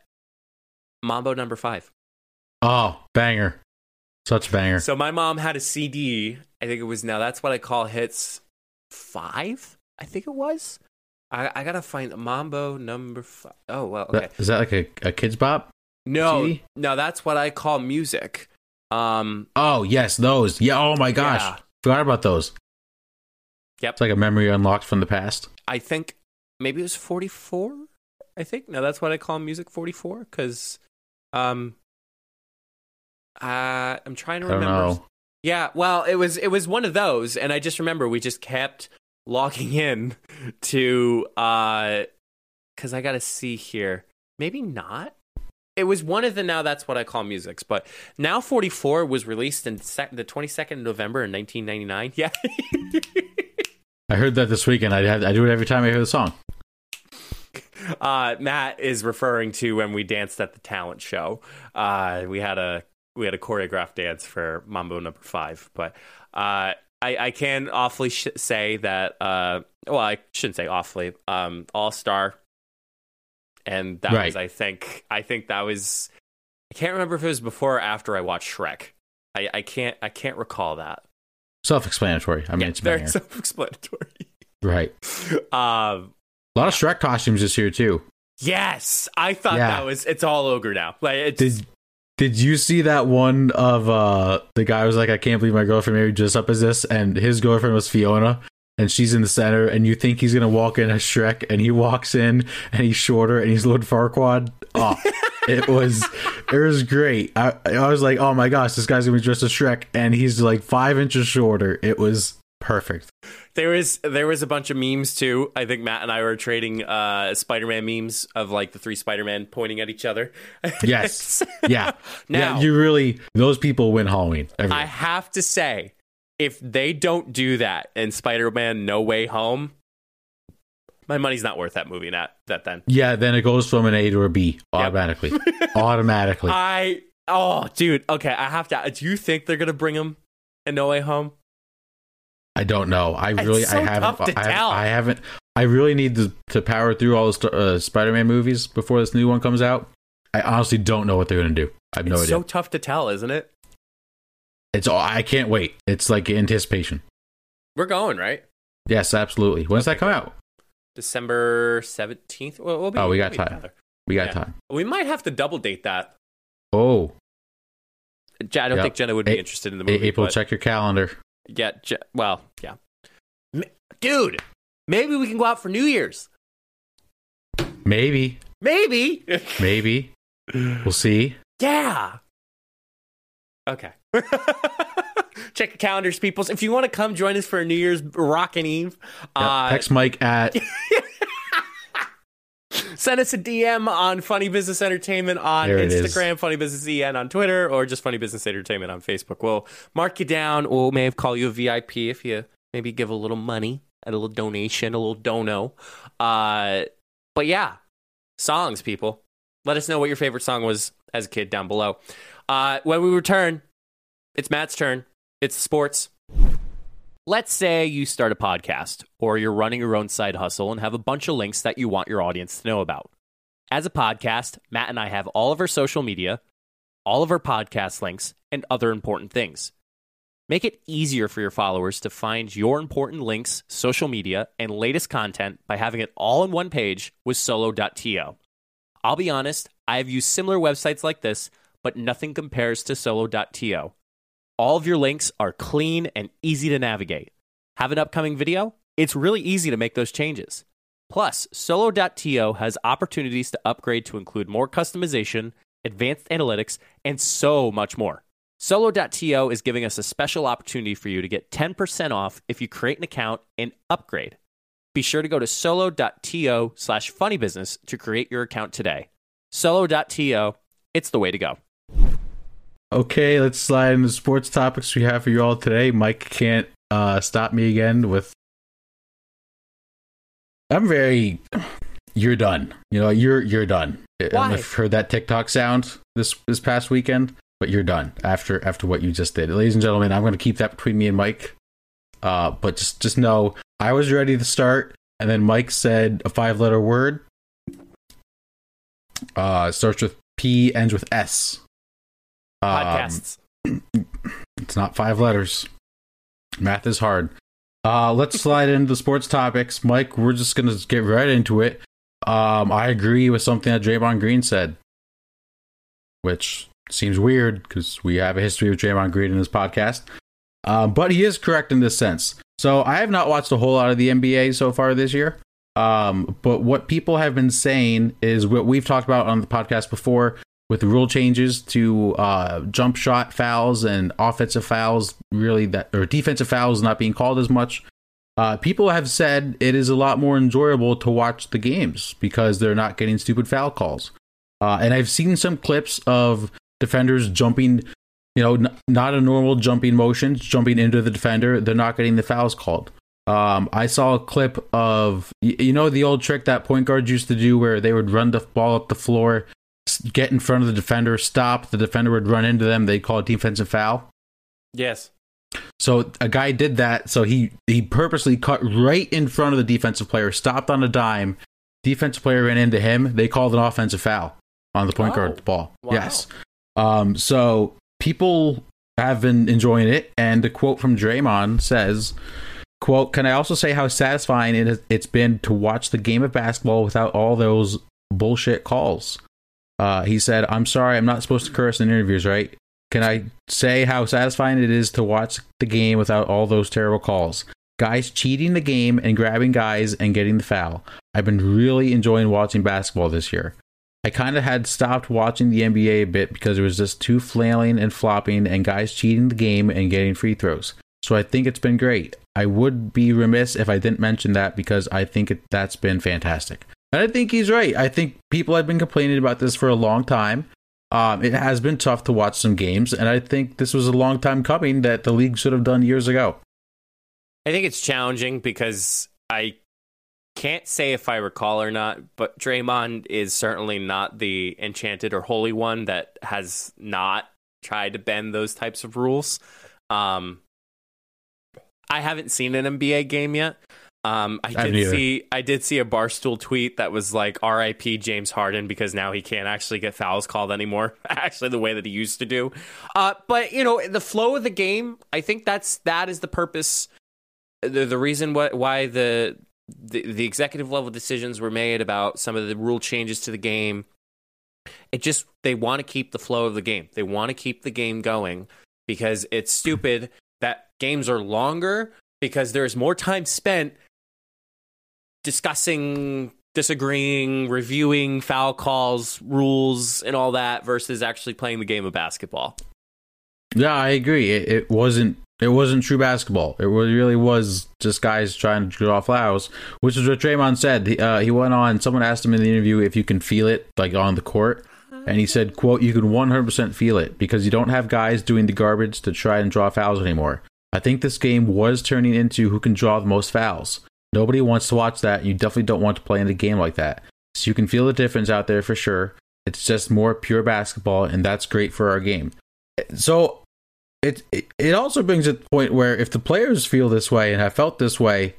Mambo number five. Oh, banger! Such banger. So my mom had a CD. I think it was now. That's what I call hits five. I think it was. I, I gotta find Mambo number five. Oh well, okay. Is that like a, a Kidz Bop? No, CD? no, that's what I call music. Um, Oh yes, those. Yeah. Oh my gosh, Yeah. forgot about those. Yep. It's like a memory unlocked from the past. I think maybe it was forty four. I think no, that's what I call music forty four because, um, uh, I'm trying to remember. Yeah, well, it was it was one of those, and I just remember we just kept logging in to uh, because I got to see here. Maybe not. It was one of the now that's what I call musics, but now 44 was released in sec- the 22nd of November in 1999. Yeah. I heard that this weekend. I have, I do it every time I hear the song. uh, Matt is referring to when we danced at the talent show. Uh, we had a we had a choreographed dance for Mambo Number Five, but uh, I, I can awfully sh- say that. Uh, well, I shouldn't say awfully. Um, All Star, and that Right. was I think I think that was I can't remember if it was before or after I watched Shrek. I, I can't I can't recall that. Self-explanatory. I mean, Yeah, it's very self-explanatory. right. um, A lot of Shrek costumes this year too. yes, I thought Yeah. that was it's all ogre now. Like Did Did you see that one of uh the guy was like, I can't believe my girlfriend made me dress up as this, and his girlfriend was Fiona, and she's in the center, and you think he's gonna walk in as Shrek, and he walks in, and he's shorter, and he's Lord Farquaad. Oh, it was it was great. I, I was like, oh my gosh, this guy's gonna be dressed as Shrek, and he's like five inches shorter. It was perfect. There was there was a bunch of memes too. I think Matt and I were trading uh, Spider-Man memes of like the three Spider-Man pointing at each other. Yes, yeah. Now- yeah, you really those people win Halloween. every I have to say, if they don't do that in Spider-Man No Way Home, my money's not worth that movie. Not that then. yeah, then it goes from an A to a B automatically. automatically. I oh dude, okay, I have to. Do you think they're gonna bring him in No Way Home? I don't know. I really, so I haven't, tough to I, haven't tell. I haven't. I really need to, to power through all the uh, Spider-Man movies before this new one comes out. I honestly don't know what they're gonna do. I have no idea. it's idea. so tough to tell, isn't it? It's all. I can't wait. It's like anticipation. We're going right. Yes, absolutely. When's that Okay, come out? December seventeenth. Well, we'll be, Oh, we got we'll time. together. We got Yeah. time. We might have to double date that. Oh, I don't Yep. think Jenna would be A- interested in the movie. April, but check your calendar. yeah, Je- well, yeah, M- dude. Maybe we can go out for New Year's. Maybe, Maybe. maybe we'll see. yeah. Okay. check your calendars, peoples. If you want to come join us for a New Year's rockin' Eve, uh, Text Mike at send us a DM on Funny Business Entertainment on There. Instagram, Funny Business EN on Twitter, or just Funny Business Entertainment on Facebook. We'll mark you down. We'll may have call you a VIP if you maybe give a little money, a little donation, a little dono. Uh, but yeah, songs, people. Let us know what your favorite song was as a kid down below. Uh, when we return, it's Matt's turn. It's sports. Let's say you start a podcast or you're running your own side hustle and have a bunch of links that you want your audience to know about. As a podcast, Matt and I have all of our social media, all of our podcast links, and other important things. Make it easier for your followers to find your important links, social media, and latest content by having it all in one page with solo.to. I'll be honest, I have used similar websites like this, but nothing compares to solo.to. All of your links are clean and easy to navigate. Have an upcoming video? It's really easy to make those changes. Plus, solo.to has opportunities to upgrade to include more customization, advanced analytics, and so much more. Solo.to is giving us a special opportunity for you to get 10% off if you create an account and upgrade. Be sure to go to solo.to slash funnybusiness to create your account today. Solo.to, it's the way to go. Okay, let's slide into sports topics we have for you all today. Mike can't uh, stop me again with. I'm very. You're done. You know, you're you're done. I don't know Why? if you've heard that TikTok sound this this past weekend, but you're done after after what you just did, ladies and gentlemen. I'm going to keep that between me and Mike. Uh, but just just know, I was ready to start, and then Mike said a five letter word. Uh, starts with P, ends with S. Um, Podcasts. it's not five letters. Math is hard. Uh, let's slide into the sports topics. Mike, we're just going to get right into it. Um, I agree with something that Draymond Green said, which seems weird because we have a history with Draymond Green in this podcast. Um, but he is correct in this sense. So I have not watched a whole lot of the NBA so far this year. Um, but what people have been saying is what we've talked about on the podcast before with rule changes to uh, jump shot fouls and offensive fouls, really that or defensive fouls not being called as much. Uh, people have said it is a lot more enjoyable to watch the games because they're not getting stupid foul calls. Uh, and I've seen some clips of defenders jumping, you know, n- not a normal jumping motion, jumping into the defender. They're not getting the fouls called. Um, I saw a clip of, you know, the old trick that point guards used to do where they would run the ball up the floor, get in front of the defender, stop, the defender would run into them. They'd call it defensive foul. Yes. So a guy did that. So he he purposely cut right in front of the defensive player, stopped on a dime. Defensive player ran into him. They called an offensive foul on the point Oh, guard ball. wow. Yes. Um. So people have been enjoying it, and the quote from Draymond says, "Quote: Can I also say how satisfying it has, it's been to watch the game of basketball without all those bullshit calls?" Uh, he said, "I'm sorry, I'm not supposed to curse in interviews, right? Can I say how satisfying it is to watch the game without all those terrible calls? Guys cheating the game and grabbing guys and getting the foul. I've been really enjoying watching basketball this year. I kind of had stopped watching the NBA a bit because it was just too flailing and flopping and guys cheating the game and getting free throws. So I think it's been great. I would be remiss if I didn't mention that because I think it, that's been fantastic. And I think he's right. I think people have been complaining about this for a long time. Um, it has been tough to watch some games, and I think this was a long time coming that the league should have done years ago. I think it's challenging because I can't say if I recall or not, but Draymond is certainly not the enchanted or holy one that has not tried to bend those types of rules. Um, I haven't seen an NBA game yet. Um, I did see I did see a Barstool tweet that was like R.I.P. James Harden because now he can't actually get fouls called anymore. actually, the way that he used to do. Uh, but you know, the flow of the game. I think that's that is the purpose. The the reason what why the the, the executive level decisions were made about some of the rule changes to the game. It just they want to keep the flow of the game. They want to keep the game going because it's stupid that games are longer because there's more time spent discussing, disagreeing, reviewing foul calls, rules, and all that versus actually playing the game of basketball. Yeah, I agree. It, it wasn't it wasn't true basketball. It really was just guys trying to draw fouls, which is what Draymond said. He, uh, he went on. Someone asked him in the interview if you can feel it, like on the court, and he said, "quote You can 100% feel it because you don't have guys doing the garbage to try and draw fouls anymore. I think this game was turning into who can draw the most fouls. Nobody wants to watch that. You definitely don't want to play in a game like that. So you can feel the difference out there for sure. It's just more pure basketball, and that's great for our game. So it it also brings it to the point where if the players feel this way and have felt this way,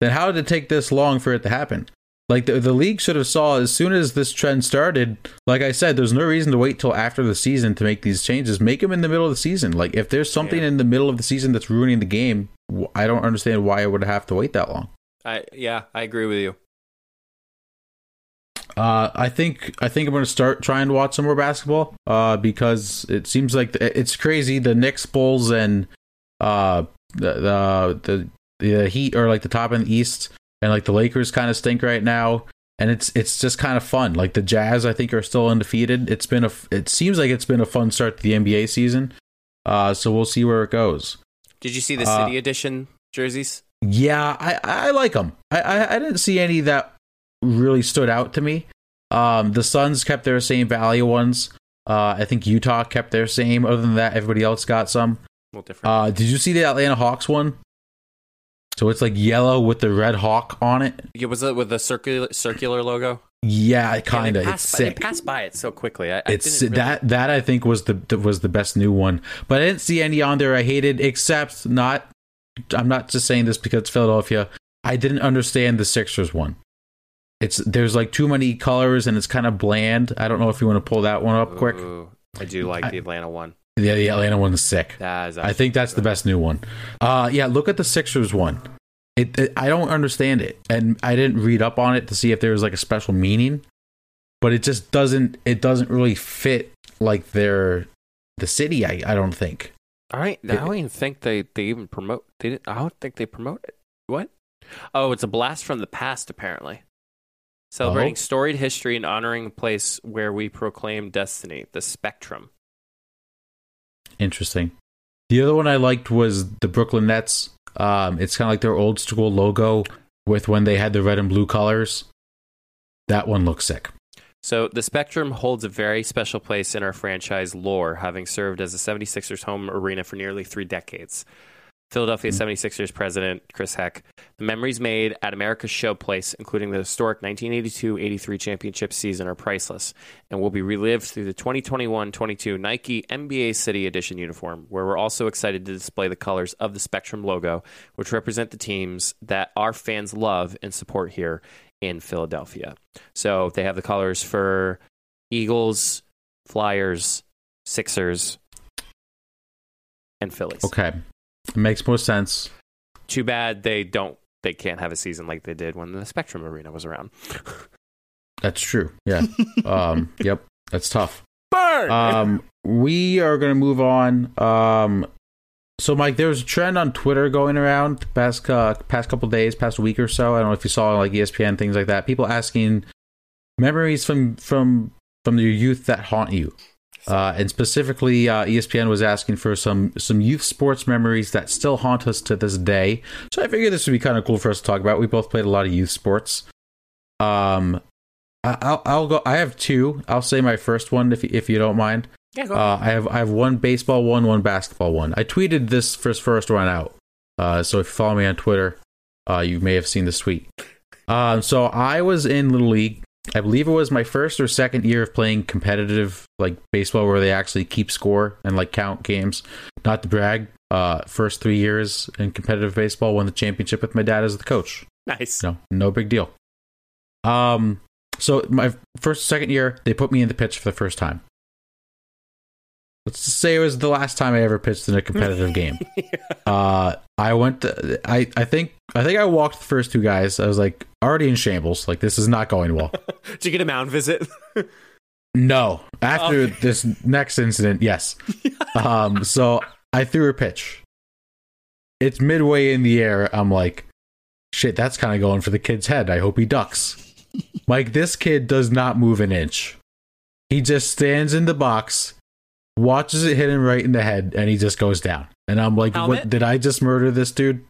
then how did it take this long for it to happen? Like the, the league should have saw as soon as this trend started. Like I said, there's no reason to wait till after the season to make these changes. Make them in the middle of the season. Like if there's something yeah. in the middle of the season that's ruining the game, I don't understand why I would have to wait that long. I yeah, I agree with you. Uh, I think I think I'm going to start trying to watch some more basketball uh, because it seems like the, it's crazy. The Knicks, Bulls, and uh, the, the the Heat are like the top in the East, and like the Lakers kind of stink right now. And it's it's just kind of fun. Like the Jazz, I think are still undefeated. It's been a it seems like it's been a fun start to the NBA season. Uh, so we'll see where it goes. Did you see the City uh, Edition jerseys? Yeah, I I like them. I, I I didn't see any that really stood out to me. Um, the Suns kept their same value ones. Uh, I think Utah kept their same. Other than that, everybody else got some. Well, different. Uh, did you see the Atlanta Hawks one? So it's like yellow with the red hawk on it. Yeah, was it with the circular circular logo? Yeah, kind of. Yeah, it's sick. They passed by it so quickly. I, it's I really... that that I think was the was the best new one, but I didn't see any on there I hated, except not. I'm not just saying this because it's Philadelphia. I didn't understand the Sixers one it's there's like too many colors and it's kind of bland. I don't know if you want to pull that one up quick. I do like I, the Atlanta one. Yeah, the Atlanta one is sick. I think that's the best new one. Uh, yeah, look at the Sixers one. It, it, I don't understand it, and I didn't read up on it to see if there was like a special meaning. But it just doesn't. It doesn't really fit like their the city. I I don't think. All right, I don't even think they they even promote. They didn't, I don't think they promote it. What? Oh, it's a blast from the past, apparently. Celebrating oh. storied history and honoring a place where we proclaim destiny, the Spectrum. Interesting. The other one I liked was the Brooklyn Nets. Um, it's kind of like their old school logo with when they had the red and blue colors. That one looks sick. So, the Spectrum holds a very special place in our franchise lore, having served as the 76ers home arena for nearly three decades. Philadelphia mm-hmm. 76ers president Chris Heck. The memories made at America's Showplace, including the historic 1982-83 championship season, are priceless and will be relived through the 2021-22 Nike NBA City Edition uniform, where we're also excited to display the colors of the Spectrum logo, which represent the teams that our fans love and support here in Philadelphia. So they have the colors for Eagles, Flyers, Sixers, and Phillies. Okay. It makes more sense. Too bad they don't. They can't have a season like they did when the Spectrum Arena was around. That's true. Yeah. um. Yep. That's tough. Burn. Um. We are going to move on. Um. So, Mike, there's a trend on Twitter going around past uh, past couple days, past week or so. I don't know if you saw like ESPN things like that. People asking memories from from from your youth that haunt you. Uh, and specifically, uh, ESPN was asking for some some youth sports memories that still haunt us to this day. So I figured this would be kind of cool for us to talk about. We both played a lot of youth sports. Um, I, I'll, I'll go. I have two. I'll say my first one if if you don't mind. Yeah, Uh, I have I have one baseball one, one basketball one. I tweeted this first first one out. Uh, so if you follow me on Twitter, uh, you may have seen this tweet. Um, so I was in little league. I believe it was my first or second year of playing competitive like baseball, where they actually keep score and like count games. Not to brag. Uh, first three years in competitive baseball, won the championship with my dad as the coach. nice. No, no big deal. Um, so my first second year, they put me in the pitch for the first time. Let's just say it was the last time I ever pitched in a competitive game. Uh, I went. To, I I think I think I walked the first two guys. I was like already in shambles. Like this is not going well. Did you get a mound visit? No. After Okay. this next incident, yes. um, so I threw a pitch. It's midway in the air. I'm like, shit, that's kind of going for the kid's head. I hope he ducks. Mike, this kid does not move an inch. He just stands in the box, watches it hit him right in the head, and he just goes down. And I'm like, Helmet? what? Did I just murder this dude?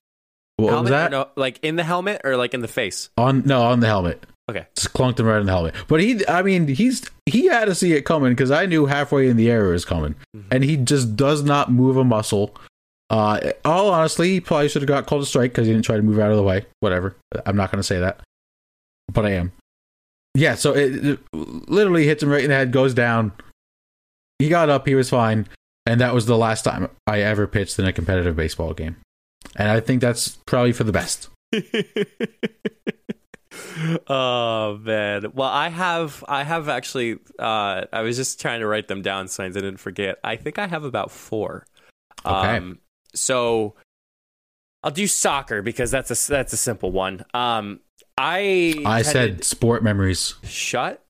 What helmet was that? No, like in the helmet or like in the face? On no, on the helmet. Okay. Just clunked him right in the helmet. But he, I mean, he's he had to see it coming because I knew halfway in the air it was coming, Mhm. and he just does not move a muscle. Uh, all honestly, he probably should have got called a strike because he didn't try to move out of the way. Whatever. I'm not going to say that, but I am. Yeah. So it, it literally hits him right in the head, goes down. He got up. He was fine, and that was the last time I ever pitched in a competitive baseball game. And I think that's probably for the best. oh man. Well, I have I have actually uh I was just trying to write them down so I didn't forget. I think I have about 4. Okay. Um so I'll do soccer because that's a that's a simple one. Um I I said sport memories. shut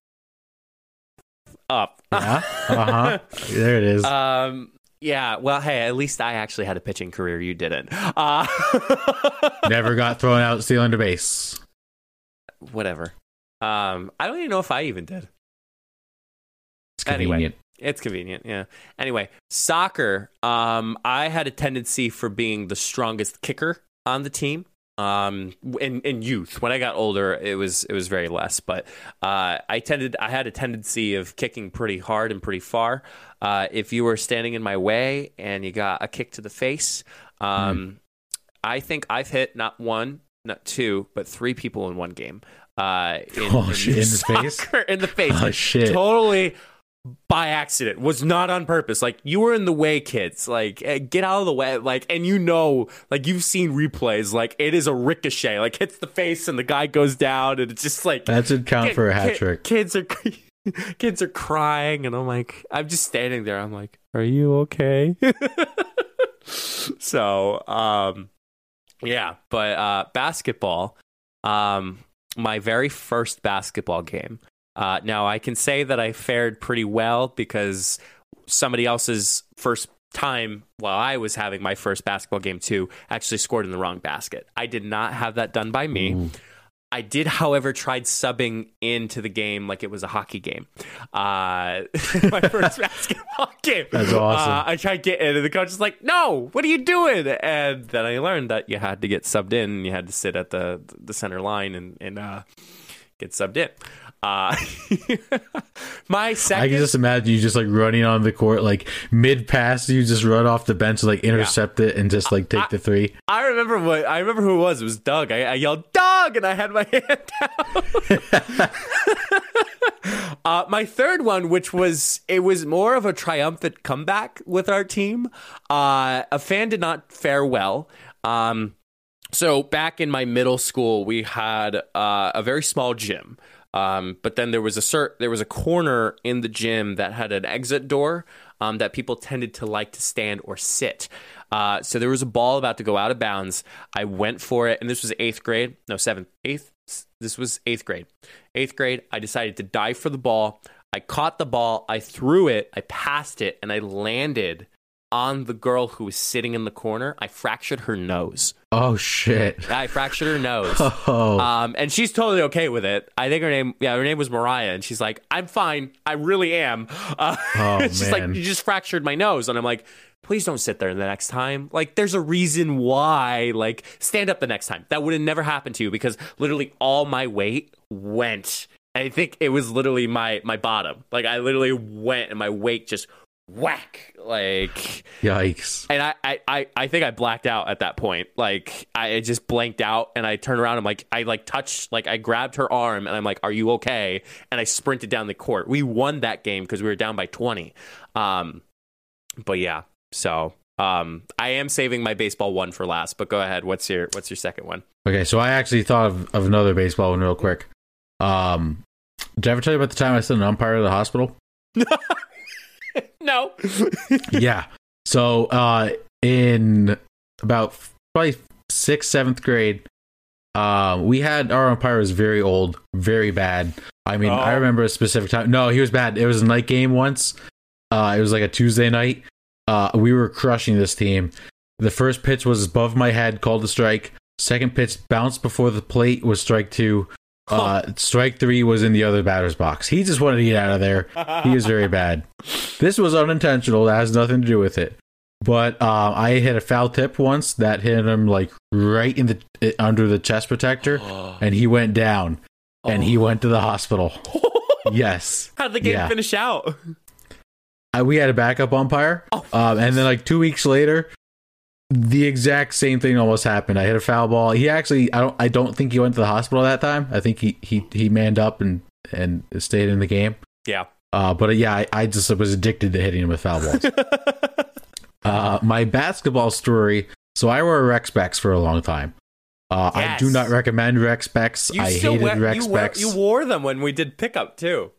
up. Yeah. Uh huh. there it is. Um yeah, well, hey, at least I actually had a pitching career. You didn't. Uh, Never got thrown out stealing the base. whatever. Um, I don't even know if I even did. It's Anyway. convenient. It's convenient, yeah. Anyway, soccer. Um, I had a tendency for being the strongest kicker on the team. Um, in in youth, when I got older, it was it was very less. But uh, I tended, I had a tendency of kicking pretty hard and pretty far. Uh, if you were standing in my way and you got a kick to the face, um, I think I've hit not one, not two, but three people in one game. Uh, in, Oh, shit, in the face? In the face. Oh shit! Totally by accident. Was not on purpose. Like you were in the way, kids. Like eh, get out of the way. Like and you know, like you've seen replays. Like it is a ricochet. Like hits the face and the guy goes down, and it's just like That should count kid- for a hat kid- trick. Kids are kids are crying, and I'm like, I'm just standing there. I'm like, are you okay? so, um, yeah, but uh, basketball, um, my very first basketball game. Uh, now I can say that I fared pretty well because somebody else's first time while I was having my first basketball game too actually scored in the wrong basket. I did not have that done by me. Ooh. I did, however, tried subbing into the game like it was a hockey game. Uh, my first basketball game. That's awesome. Uh, I tried getting in, and the coach was like, "No, what are you doing?" And then I learned that you had to get subbed in. And you had to sit at the the center line and and uh, get subbed in. Uh, my second. I can just imagine you just like running on the court, like mid pass, you just run off the bench, like intercept it, and just like take the three. I remember what I remember who it was. It was Doug. I, I yelled Doug, and I had my hand down. uh, my third one, which was it was more of a triumphant comeback with our team. Uh, a fan did not fare well. Um, so back in my middle school, we had uh, a very small gym. Um, but then there was a cert, there was a corner in the gym that had an exit door um, that people tended to like to stand or sit. Uh, so there was a ball about to go out of bounds. I went for it, and this was eighth grade, no seventh, eighth. This was eighth grade. Eighth grade, I decided to dive for the ball. I caught the ball, I threw it, I passed it, and I landed on the girl who was sitting in the corner. I fractured her nose. Oh shit. I fractured her nose. Oh. Um, and she's totally okay with it. I think her name, yeah, her name was Mariah, and she's like, "I'm fine. I really am." Uh, Oh, she's like, "You just fractured my nose," and I'm like, "Please don't sit there the next time. Like, there's a reason why. Like, stand up the next time. That would have never happened to you because literally all my weight went. I think it was literally my my bottom. Like, I literally went, and my weight just whack. Like, Yikes. and I, I, I, I think I blacked out at that point. Like I just blanked out and I turned around. I'm like, I like touched, like I grabbed her arm and I'm like, are you okay? And I sprinted down the court. We won that game because we were down by 20. Um, but yeah, so um, I am saving my baseball one for last. But go ahead. What's your What's your second one? Okay, so I actually thought of, of another baseball one real quick. Um, did I ever tell you about the time I sent an umpire to the hospital? no. yeah. So uh, in about probably sixth, seventh grade, uh, we had our umpire was very old, very bad. I mean, I Oh. remember a specific time. No, he was bad. It was a night game once. Uh, it was like a Tuesday night. Uh, we were crushing this team. The first pitch was above my head, called a strike. Second pitch bounced before the plate was strike two. Uh, strike three was in the other batter's box. He just wanted to get out of there. He is very bad. This was unintentional. That has nothing to do with it. But um, I hit a foul tip once that hit him like right in the uh, under the chest protector, and he went down, and he went to the hospital. yes, How did the game Yeah. finish out? I, we had a backup umpire, Oh. um, and then like two weeks later, the exact same thing almost happened. I hit a foul ball. He actually, I don't, I don't think he went to the hospital that time. I think he he he manned up and and stayed in the game. Yeah. Uh, but uh, yeah, I, I just was addicted to hitting him with foul balls. uh, my basketball story. So I wore rec specs for a long time. Uh, I do not recommend rec specs. You I still hated wear, rec you, wear, you wore them when we did pickup too.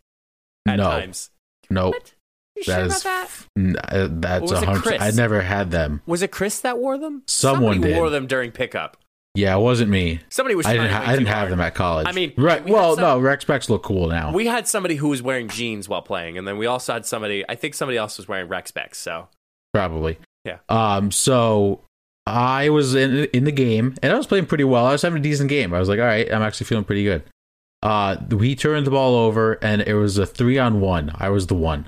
At no, times. no, What? You that sure is about that? f- n- uh, that's was a hundred. I never had them. Was it Chris that wore them? Someone Somebody did. wore them during pickup. Yeah, it wasn't me. Somebody was. I didn't. Ha- I didn't too have them at college. I mean, right? we Well, some- no, rec specs look cool now. We had somebody who was wearing jeans while playing, and then we also had somebody. I think somebody else was wearing rec specs. So probably. Yeah. Um. So I was in in the game, and I was playing pretty well. I was having a decent game. I was like, all right, I'm actually feeling pretty good. Uh, we turned the ball over, and it was a three on one. I was the one.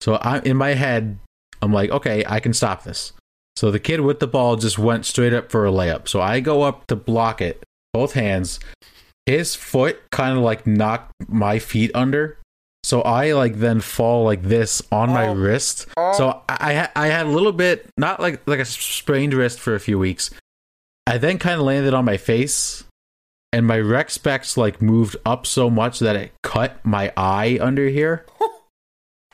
So I, in my head, I'm like, okay, I can stop this. So the kid with the ball just went straight up for a layup. So I go up to block it, both hands. His foot kind of like knocked my feet under. So I like then fall like this on my Oh. wrist. Oh. So I I I had a little bit not like like a sprained wrist for a few weeks. I then kind of landed on my face, and my rec specs like moved up so much that it cut my eye under here.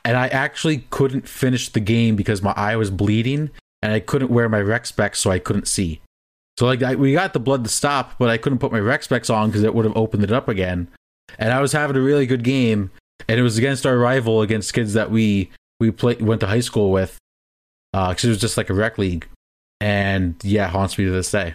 And I actually couldn't finish the game because my eye was bleeding, and I couldn't wear my rec specs, so I couldn't see. So like I, we got the blood to stop, but I couldn't put my rec specs on because it would have opened it up again. And I was having a really good game, and it was against our rival, against kids that we we play went to high school with, uh, because it was just like a rec league. And yeah, haunts me to this day.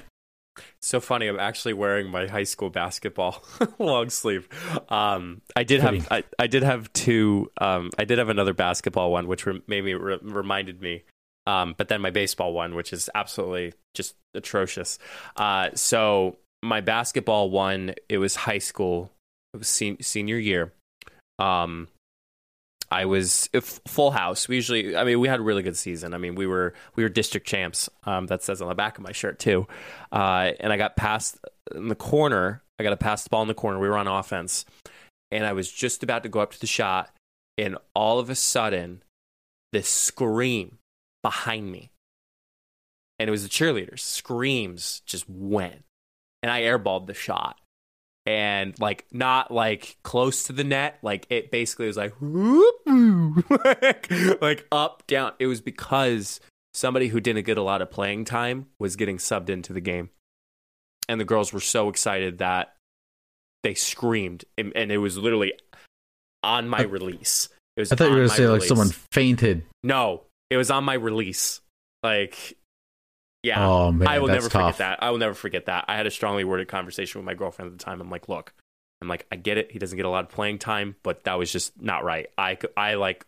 So funny. I'm actually wearing my high school basketball long sleeve. Um, I did have. I, I did have two. Um, I did have another basketball one, which re- maybe re- reminded me. Um, but then my baseball one, which is absolutely just atrocious. Uh, so my basketball one, it was high school. It was sen- senior year. Um, I was full house. We usually, I mean, we had a really good season. I mean, we were we were district champs. Um, that says on the back of my shirt too. Uh, and I got past in the corner. I got to pass the ball in the corner. We were on offense, and I was just about to go up to the shot, and all of a sudden, this scream behind me, and it was the cheerleaders. Screams just went, and I airballed the shot and like not like close to the net like it basically was like whoop, like, like up down it was because somebody who didn't get a lot of playing time was getting subbed into the game and the girls were so excited that they screamed and, and it was literally on my I- release it was I thought you were gonna my say like someone fainted. no it was on my release like yeah Oh man, I will never tough. forget that. I will never forget that. I had a strongly worded conversation with my girlfriend at the time. I'm like, look, I'm like, I get it. He doesn't get a lot of playing time, but that was just not right. I, I like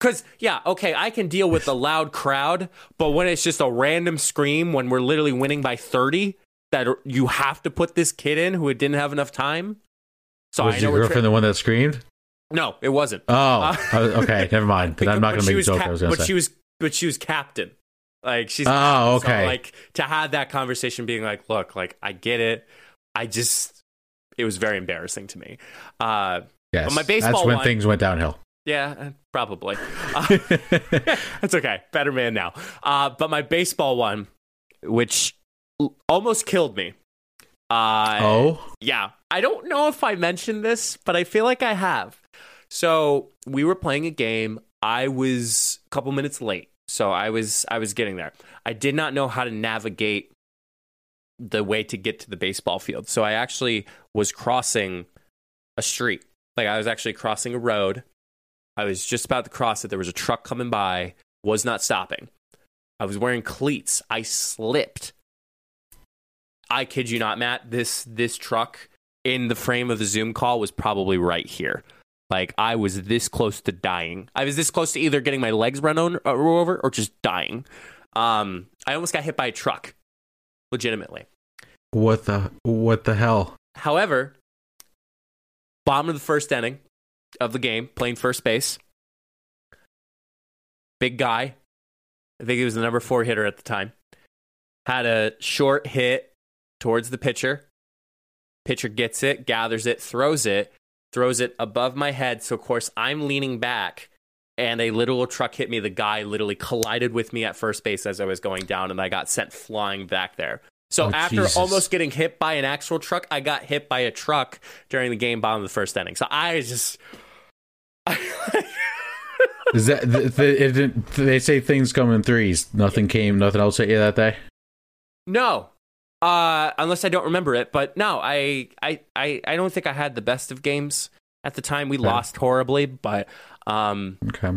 Because, yeah, okay, I can deal with the loud crowd, but when it's just a random scream when we're literally winning by 30, that you have to put this kid in who didn't have enough time. So Was I know your we're girlfriend tra- the one that screamed? No, it wasn't. Oh, uh, was- okay, never mind. Then I'm not going to make a joke. cap- I was gonna but to she was, but she was captain. Like she's. Oh, captain. So, okay. like to have that conversation, being like, "Look, like I get it. I just." It was very embarrassing to me. Uh, Yes, my baseball That's when one- things went downhill. yeah, uh, probably. Uh, that's okay. Better man now. Uh, but my baseball one, which l- almost killed me. Uh, oh, yeah. I don't know if I mentioned this, but I feel like I have. So we were playing a game. I was a couple minutes late. So I was I was getting there. I did not know how to navigate the way to get to the baseball field. So I actually was crossing a street. Like I was actually crossing a road. I was just about to cross it. There was a truck coming by, was not stopping. I was wearing cleats. I slipped. I kid you not, Matt. This this truck in the frame of the Zoom call was probably right here. Like I was this close to dying. I was this close to either getting my legs run on, uh, over or just dying. Um, I almost got hit by a truck, legitimately. What the what the hell? However, bottom of the first inning of the game, playing first base. Big guy. I think he was the number four hitter at the time. Had a short hit towards the pitcher. Pitcher gets it, gathers it, throws it, throws it above my head. So, of course, I'm leaning back, and a literal truck hit me. The guy literally collided with me at first base as I was going down, and I got sent flying back there. So, Oh, after Jesus. almost getting hit by an actual truck, I got hit by a truck during the game bottom of the first inning. So, I just. Is that th- th- it didn't, they say things come in threes? Nothing came. Nothing else hit you that day. No. Uh, unless I don't remember it, but no, I, I, I, I don't think I had the best of games at the time. We Okay. lost horribly, but um, Okay,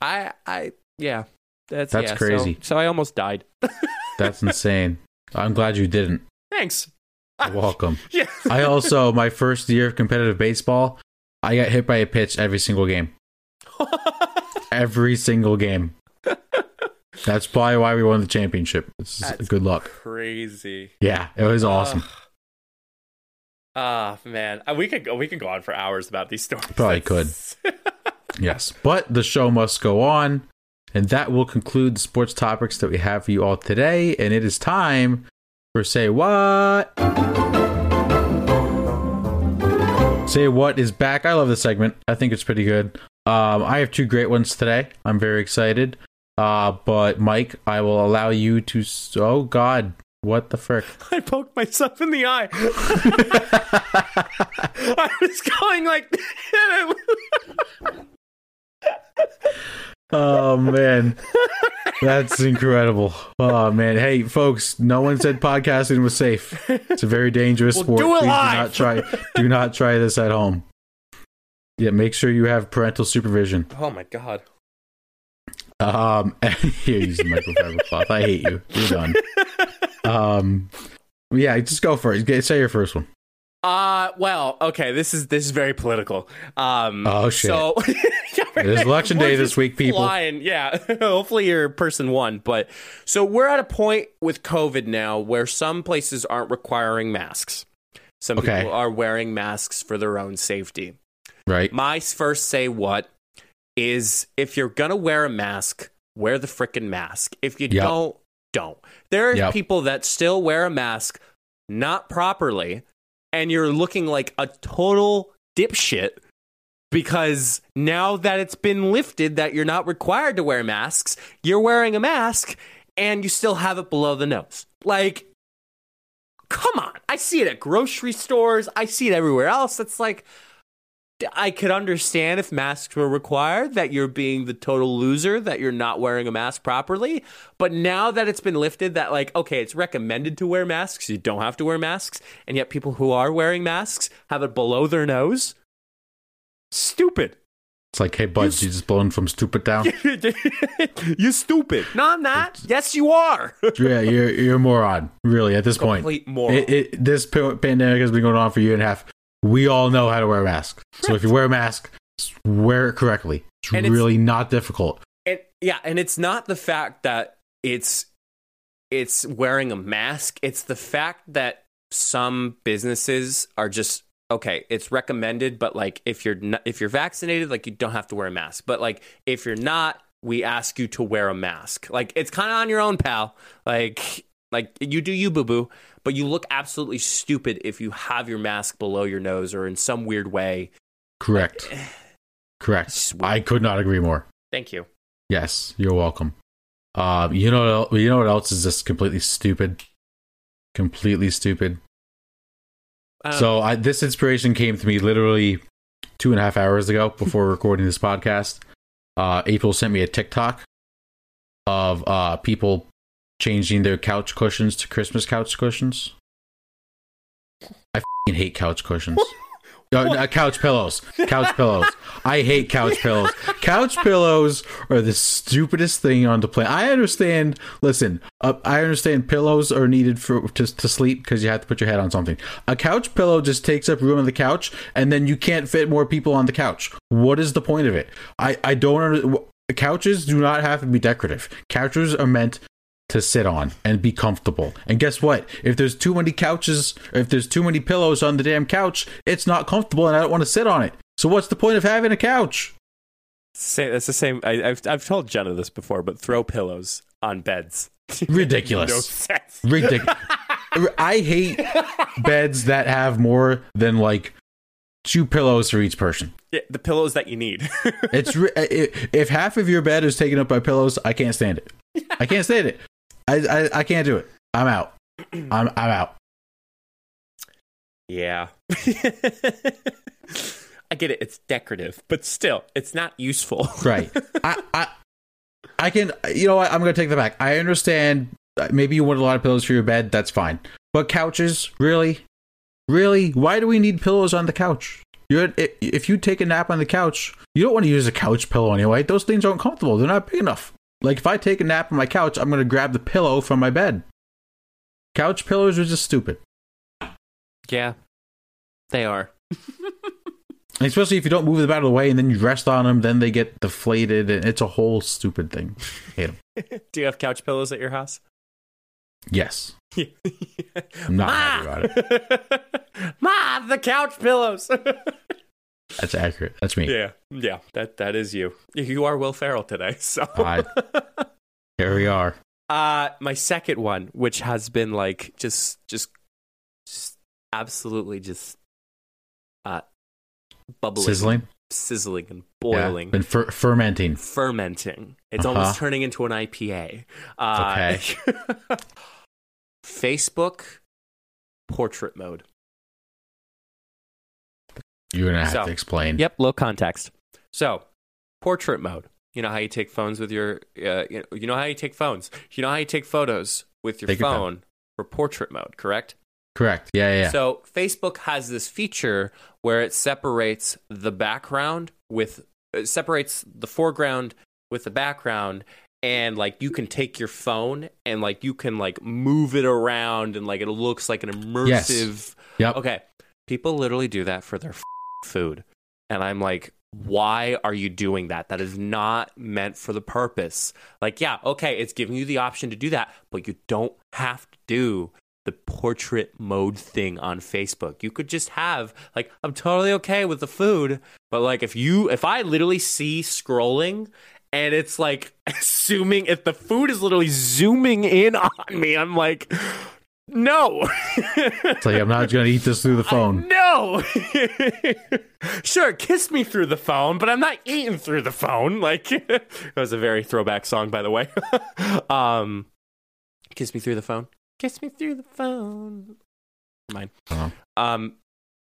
I, I, yeah, that's That's yeah, so- crazy. So, I almost died. that's insane. I'm glad you didn't. Thanks. You're welcome. Yeah. I also my first year of competitive baseball, I got hit by a pitch every single game. Every single game. That's probably why we won the championship. This is That's good luck. Crazy. Yeah, it was awesome. Ah, man, Uh, we could go. We could go on for hours about these stories. Probably could. Yes, but the show must go on, and that will conclude the sports topics that we have for you all today. And it is time for say what. Say what is back. I love this segment. I think it's pretty good. Um, I have two great ones today. I'm very excited. Uh, but Mike, I will allow you to. s- Oh God, what the frick? I poked myself in the eye. I was going like. Oh man, that's incredible. Oh man, hey folks, no one said podcasting was safe. It's a very dangerous Well, sport. do it Please live. do not try. Do not try this at home. Yeah, make sure you have parental supervision. oh my god. Um, here, use the microfiber cloth. I hate you. You're done. Um, yeah, just go for it. Say your first one. Uh well, okay. This is this is very political. Um, Oh, shit. So It is election day this week, people. flying. Yeah, hopefully you're person one. But so we're at a point with COVID now where some places aren't requiring masks. Some Okay. people are wearing masks for their own safety. Right. My first say what is if you're gonna wear a mask, wear the frickin' mask. If you Yep. don't, don't. There are Yep. people that still wear a mask not properly, and you're looking like a total dipshit because now that it's been lifted that you're not required to wear masks, you're wearing a mask and you still have it below the nose. Like, come on. I see it at grocery stores, I see it everywhere else. It's like, I could understand if masks were required, that you're being the total loser, that you're not wearing a mask properly. But now that it's been lifted, that, like, okay, it's recommended to wear masks, you don't have to wear masks. And yet people who are wearing masks have it below their nose. Stupid. It's like, hey, bud, You you, just blowing from stupid down. you stupid. No, I'm not. Yes, you are. yeah, you're you're a moron. Really, at this point. Complete moron. It, it, this pa- pandemic has been going on for a year and a half. We all know how to wear a mask. So if you wear a mask, wear it correctly. It's And it's- really not difficult. And yeah, and it's not the fact that it's it's wearing a mask. It's the fact that some businesses are just okay. It's recommended, but like if you're not, if you're vaccinated, like you don't have to wear a mask. But like if you're not, we ask you to wear a mask. Like it's kind of on your own, pal. Like like you do you, boo boo. But you look absolutely stupid if you have your mask below your nose or in some weird way. Correct. Correct. Sweet. I could not agree more. Thank you. Yes, you're welcome. Um, you know, you know what else is just completely stupid? Completely stupid. Um, So I, this inspiration came to me literally two and a half hours ago before recording this podcast. Uh, April sent me a TikTok of uh, people changing their couch cushions to Christmas couch cushions. I fing hate couch cushions. Uh, uh, couch pillows. Couch pillows. I hate couch pillows. Couch pillows are the stupidest thing on the planet. I understand. Listen, uh, I understand pillows are needed for to, to sleep because you have to put your head on something. A couch pillow just takes up room on the couch, and then you can't fit more people on the couch. What is the point of it? I I don't. Under, couches do not have to be decorative. Couches are meant to sit on and be comfortable. And guess what? If there's too many couches, if there's too many pillows on the damn couch, it's not comfortable and I don't want to sit on it. So what's the point of having a couch? Say, that's the same. I, I've I've told Jenna this before, but throw pillows on beds. Ridiculous. no sense. Ridiculous. I hate beds that have more than like two pillows for each person. Yeah, the pillows that you need. It's if half of your bed is taken up by pillows, I can't stand it. I can't stand it. I I, I can't do it. I'm out. I'm I'm out. yeah. I get it. It's decorative, but still, it's not useful. Right. I, I, I can. You know what? I'm going to take that back. I understand. uh, Maybe you want a lot of pillows for your bed. That's fine. But couches, really, really, why do we need pillows on the couch? You're, if you take a nap on the couch, you don't want to use a couch pillow anyway. Those things aren't comfortable. They're not big enough. Like if I take a nap on my couch, I'm going to grab the pillow from my bed. Couch pillows are just stupid. yeah, they are. Especially if you don't move them out of the way and then you rest on them, then they get deflated, and it's a whole stupid thing. Hate 'em. Do you have couch pillows at your house? Yes. I'm I'm not happy about it. Ma, the couch pillows. That's accurate. That's me. yeah, yeah, that that is you. You are Will Ferrell today. So, I, here we are. uh, my second one, which has been like just, just, just absolutely just, uh, bubbling, Sizzling. sizzling, and Yeah. boiling. Been fer- fermenting. fermenting. It's Uh-huh. almost turning into an IPA. Uh, Okay. Facebook portrait mode. You're gonna have So, to explain. Yep, low context. So, portrait mode. You know how you take phones with your, uh, you, know, you know how you take phones. You know how you take photos with your Take your phone for portrait mode, correct? Correct. Yeah, yeah. So Facebook has this feature where it separates the background with it separates the foreground with the background and like you can take your phone and like you can like move it around and like it looks like an immersive yes. yep. Okay. People literally do that for their food. And I'm like, why are you doing that? That is not meant for the purpose. Like, yeah, okay, it's giving you the option to do that, but you don't have to do the portrait mode thing on Facebook. You could just have, like, I'm totally okay with the food, but like, if you, if I literally see scrolling and it's like zooming, if the food is literally zooming in on me, I'm like, no. It's like I'm not gonna eat this through the phone. No. sure, kiss me through the phone, but I'm not eating through the phone. Like that was a very throwback song, by the way. um, kiss me through the phone. Kiss me through the phone. Mine. Uh-huh. Um,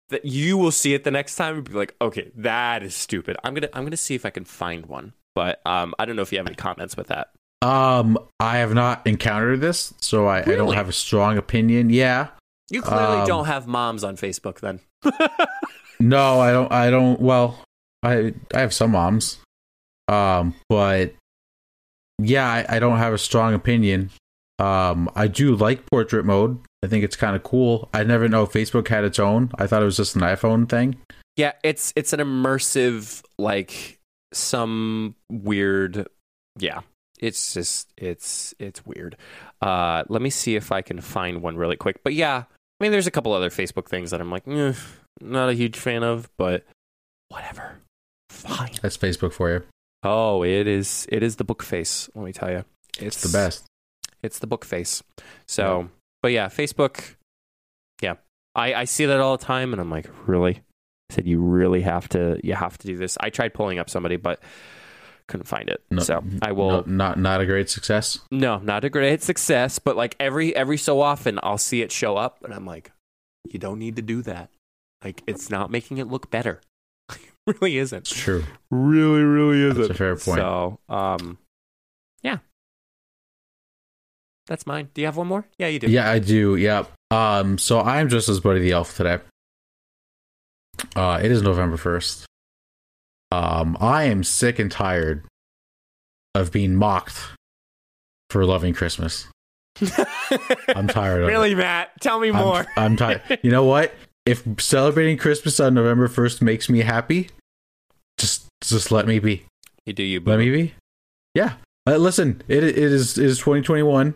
that you will see it the next time and be like, okay, that is stupid. I'm gonna I'm gonna see if I can find one, but um, I don't know if you have any comments with that. Um, I have not encountered this, so I, I don't have a strong opinion. Yeah. You clearly Um, don't have moms on Facebook, then. No, I don't. I don't. Well, I I have some moms, um, but yeah, I, I don't have a strong opinion. Um, I do like portrait mode. I think it's kind of cool. I never know Facebook had its own. I thought it was just an iPhone thing. Yeah, it's it's an immersive like some weird yeah. It's just it's it's weird. Uh let me see if I can find one really quick. But yeah, I mean there's a couple other Facebook things that I'm like, eh, not a huge fan of, but whatever. Fine. That's Facebook for you. Oh, it is it is the book face, let me tell you. It's the best. It's the book face. So, but yeah, Facebook yeah. I I see that all the time and I'm like, really? I said you really have to you have to do this. I tried pulling up somebody but couldn't find it. No, so, I will no, not not a great success. no, not a great success, but like every every so often I'll see it show up and I'm like, you don't need to do that. Like it's not making it look better. it really isn't. It's true. Really, really isn't. That's a fair point. So, um, yeah, that's mine. Do you have one more? Yeah, you do. Yeah, I do. Yeah. Um. So I'm just as Buddy the Elf today. Uh, it is November first. Um, I am sick and tired of being mocked for loving Christmas. I'm tired of really, Matt. Tell me more. I'm, I'm tired. You know what? If celebrating Christmas on November first makes me happy, just just let me be. you do you. Let me be. Yeah. Uh, listen, it it is it is 2021.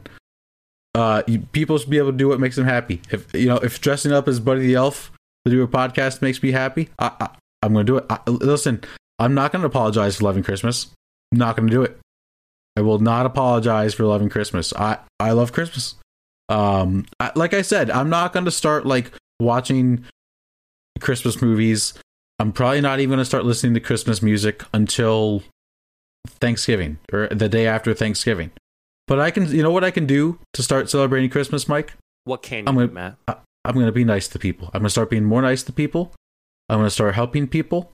Uh, you, people should be able to do what makes them happy. If you know, if dressing up as Buddy the Elf to do a podcast makes me happy, I, I I'm going to do it. I, listen, I'm not going to apologize for loving Christmas. I'm not going to do it. I will not apologize for loving Christmas. I I love Christmas. Um, I, like I said, I'm not going to start like watching Christmas movies. I'm probably not even going to start listening to Christmas music until Thanksgiving or the day after Thanksgiving. But I can, you know what I can do to start celebrating Christmas, Mike? What can you I'm do, gonna- Matt? I, I'm going to be nice to people. I'm going to start being more nice to people. I'm going to start helping people.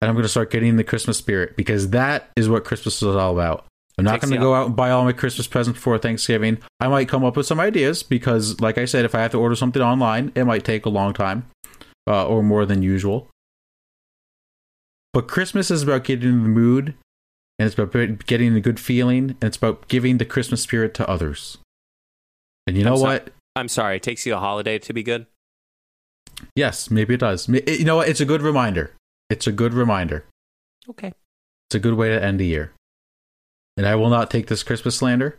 And I'm going to start getting the Christmas spirit because that is what Christmas is all about. I'm not going to go out and buy all my Christmas presents before Thanksgiving. I might come up with some ideas because, like I said, if I have to order something online, it might take a long time uh, or more than usual. But Christmas is about getting in the mood and it's about getting a good feeling and it's about giving the Christmas spirit to others. And you know I'm sorry. what? I'm sorry. It takes you a holiday to be good. Yes, maybe it does. It- You know what? It's a good reminder. It's a good reminder. Okay. It's a good way to end the year. And I will not take this Christmas slander.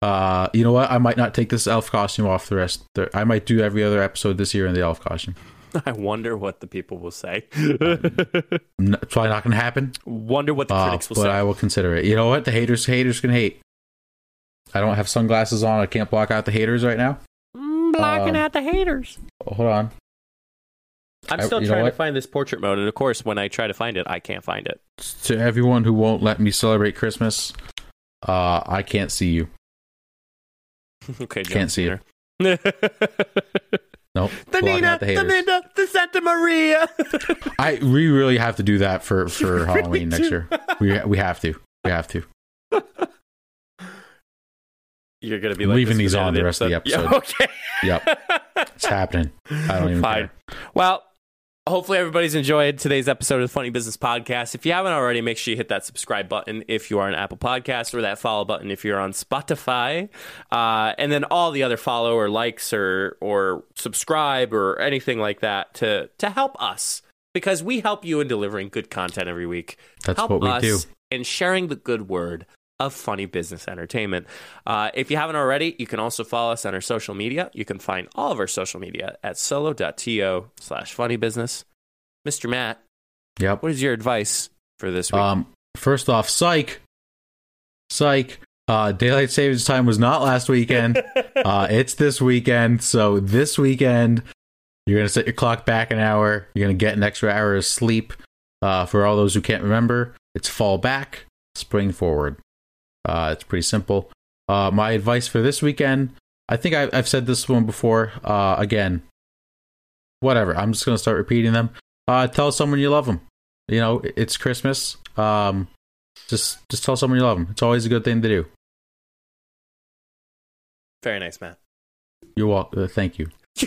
Uh, you know what? I might not take this elf costume off the rest. The, I might do every other episode this year in the elf costume. I wonder what the people will say. N- It's probably not going to happen, wonder what the uh, critics will but say. But I will consider it. You know what? The haters, haters can hate. I don't have sunglasses on. I can't block out the haters right now. Mm, blocking um, out the haters. Hold on. I'm still you know trying to find this portrait mode, and of course, when I try to find it, I can't find it. To everyone who won't let me celebrate Christmas, uh, I can't see you. okay, John Can't see it. Cena. Nope. the Nina, the the. The Santa Maria. I we really have to do that for for Really Halloween next year. We we have to. We have to. You're gonna be like Leaving these on the rest of the Yeah, episode. okay. Yep. It's happening. I don't even Fine. care. Well, hopefully everybody's enjoyed today's episode of the Funny Business Podcast. If you haven't already, make sure you hit that subscribe button if you are on Apple Podcast or that follow button if you're on Spotify. Uh, and then all the other follow or likes or or subscribe or anything like that to to help us. Because we help you in delivering good content every week. That's help what we us do. in sharing the good word of funny business entertainment. Uh, if you haven't already, you can also follow us on our social media. You can find all of our social media at solo.to slash funny business. Mr. Matt, Yep. what is your advice for this week? Um. First off, psych. Psych. Uh, daylight savings time was not last weekend. uh, it's this weekend. So this weekend, you're gonna set your clock back an hour. You're gonna get an extra hour of sleep. Uh, for all those who can't remember, it's fall back, spring forward. Uh, it's pretty simple. Uh, my advice for this weekend, I think I, I've said this one before. Uh, again, whatever. I'm just gonna start repeating them. Uh, tell someone you love them. You know, it's Christmas. Um, just just tell someone you love them. It's always a good thing to do. Very nice, Matt. You're welcome. Uh, thank you,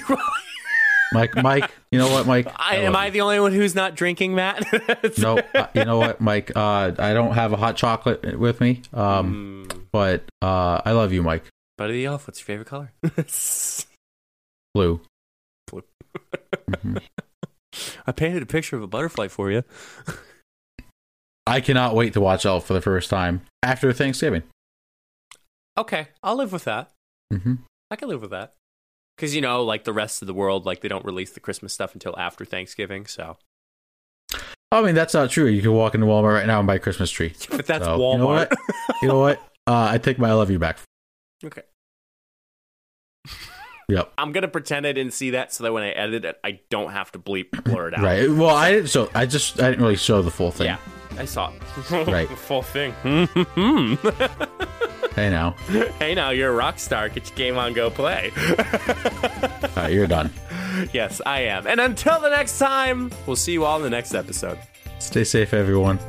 Mike. Mike, you know what, Mike? I, love am I you. the only one who's not drinking, Matt? No, uh, you know what, Mike? Uh, I don't have a hot chocolate with me. Um, Mm, but uh, I love you, Mike. Buddy the Elf, what's your favorite color? Blue. Blue. Mhm. I painted a picture of a butterfly for you. I cannot wait to watch Elf for the first time after Thanksgiving. Okay, I'll live with that. Mm-hmm. I can live with that. Because, you know, like the rest of the world, like they don't release the Christmas stuff until after Thanksgiving. So, I mean, that's not true. You can walk into Walmart right now and buy a Christmas tree. but that's So, Walmart. You know what? You know what? Uh, I take my I love you back. okay. Yep. I'm going to pretend I didn't see that so that when I edit it, I don't have to bleep blur it out. Right. Well, I didn't. So I just I didn't really show the full thing. Yeah, I saw it. Right. Full thing. Hey now. hey, now you're a rock star. Get your game on, go play. All right, you're done. yes, I am. And until the next time, we'll see you all in the next episode. Stay safe, everyone.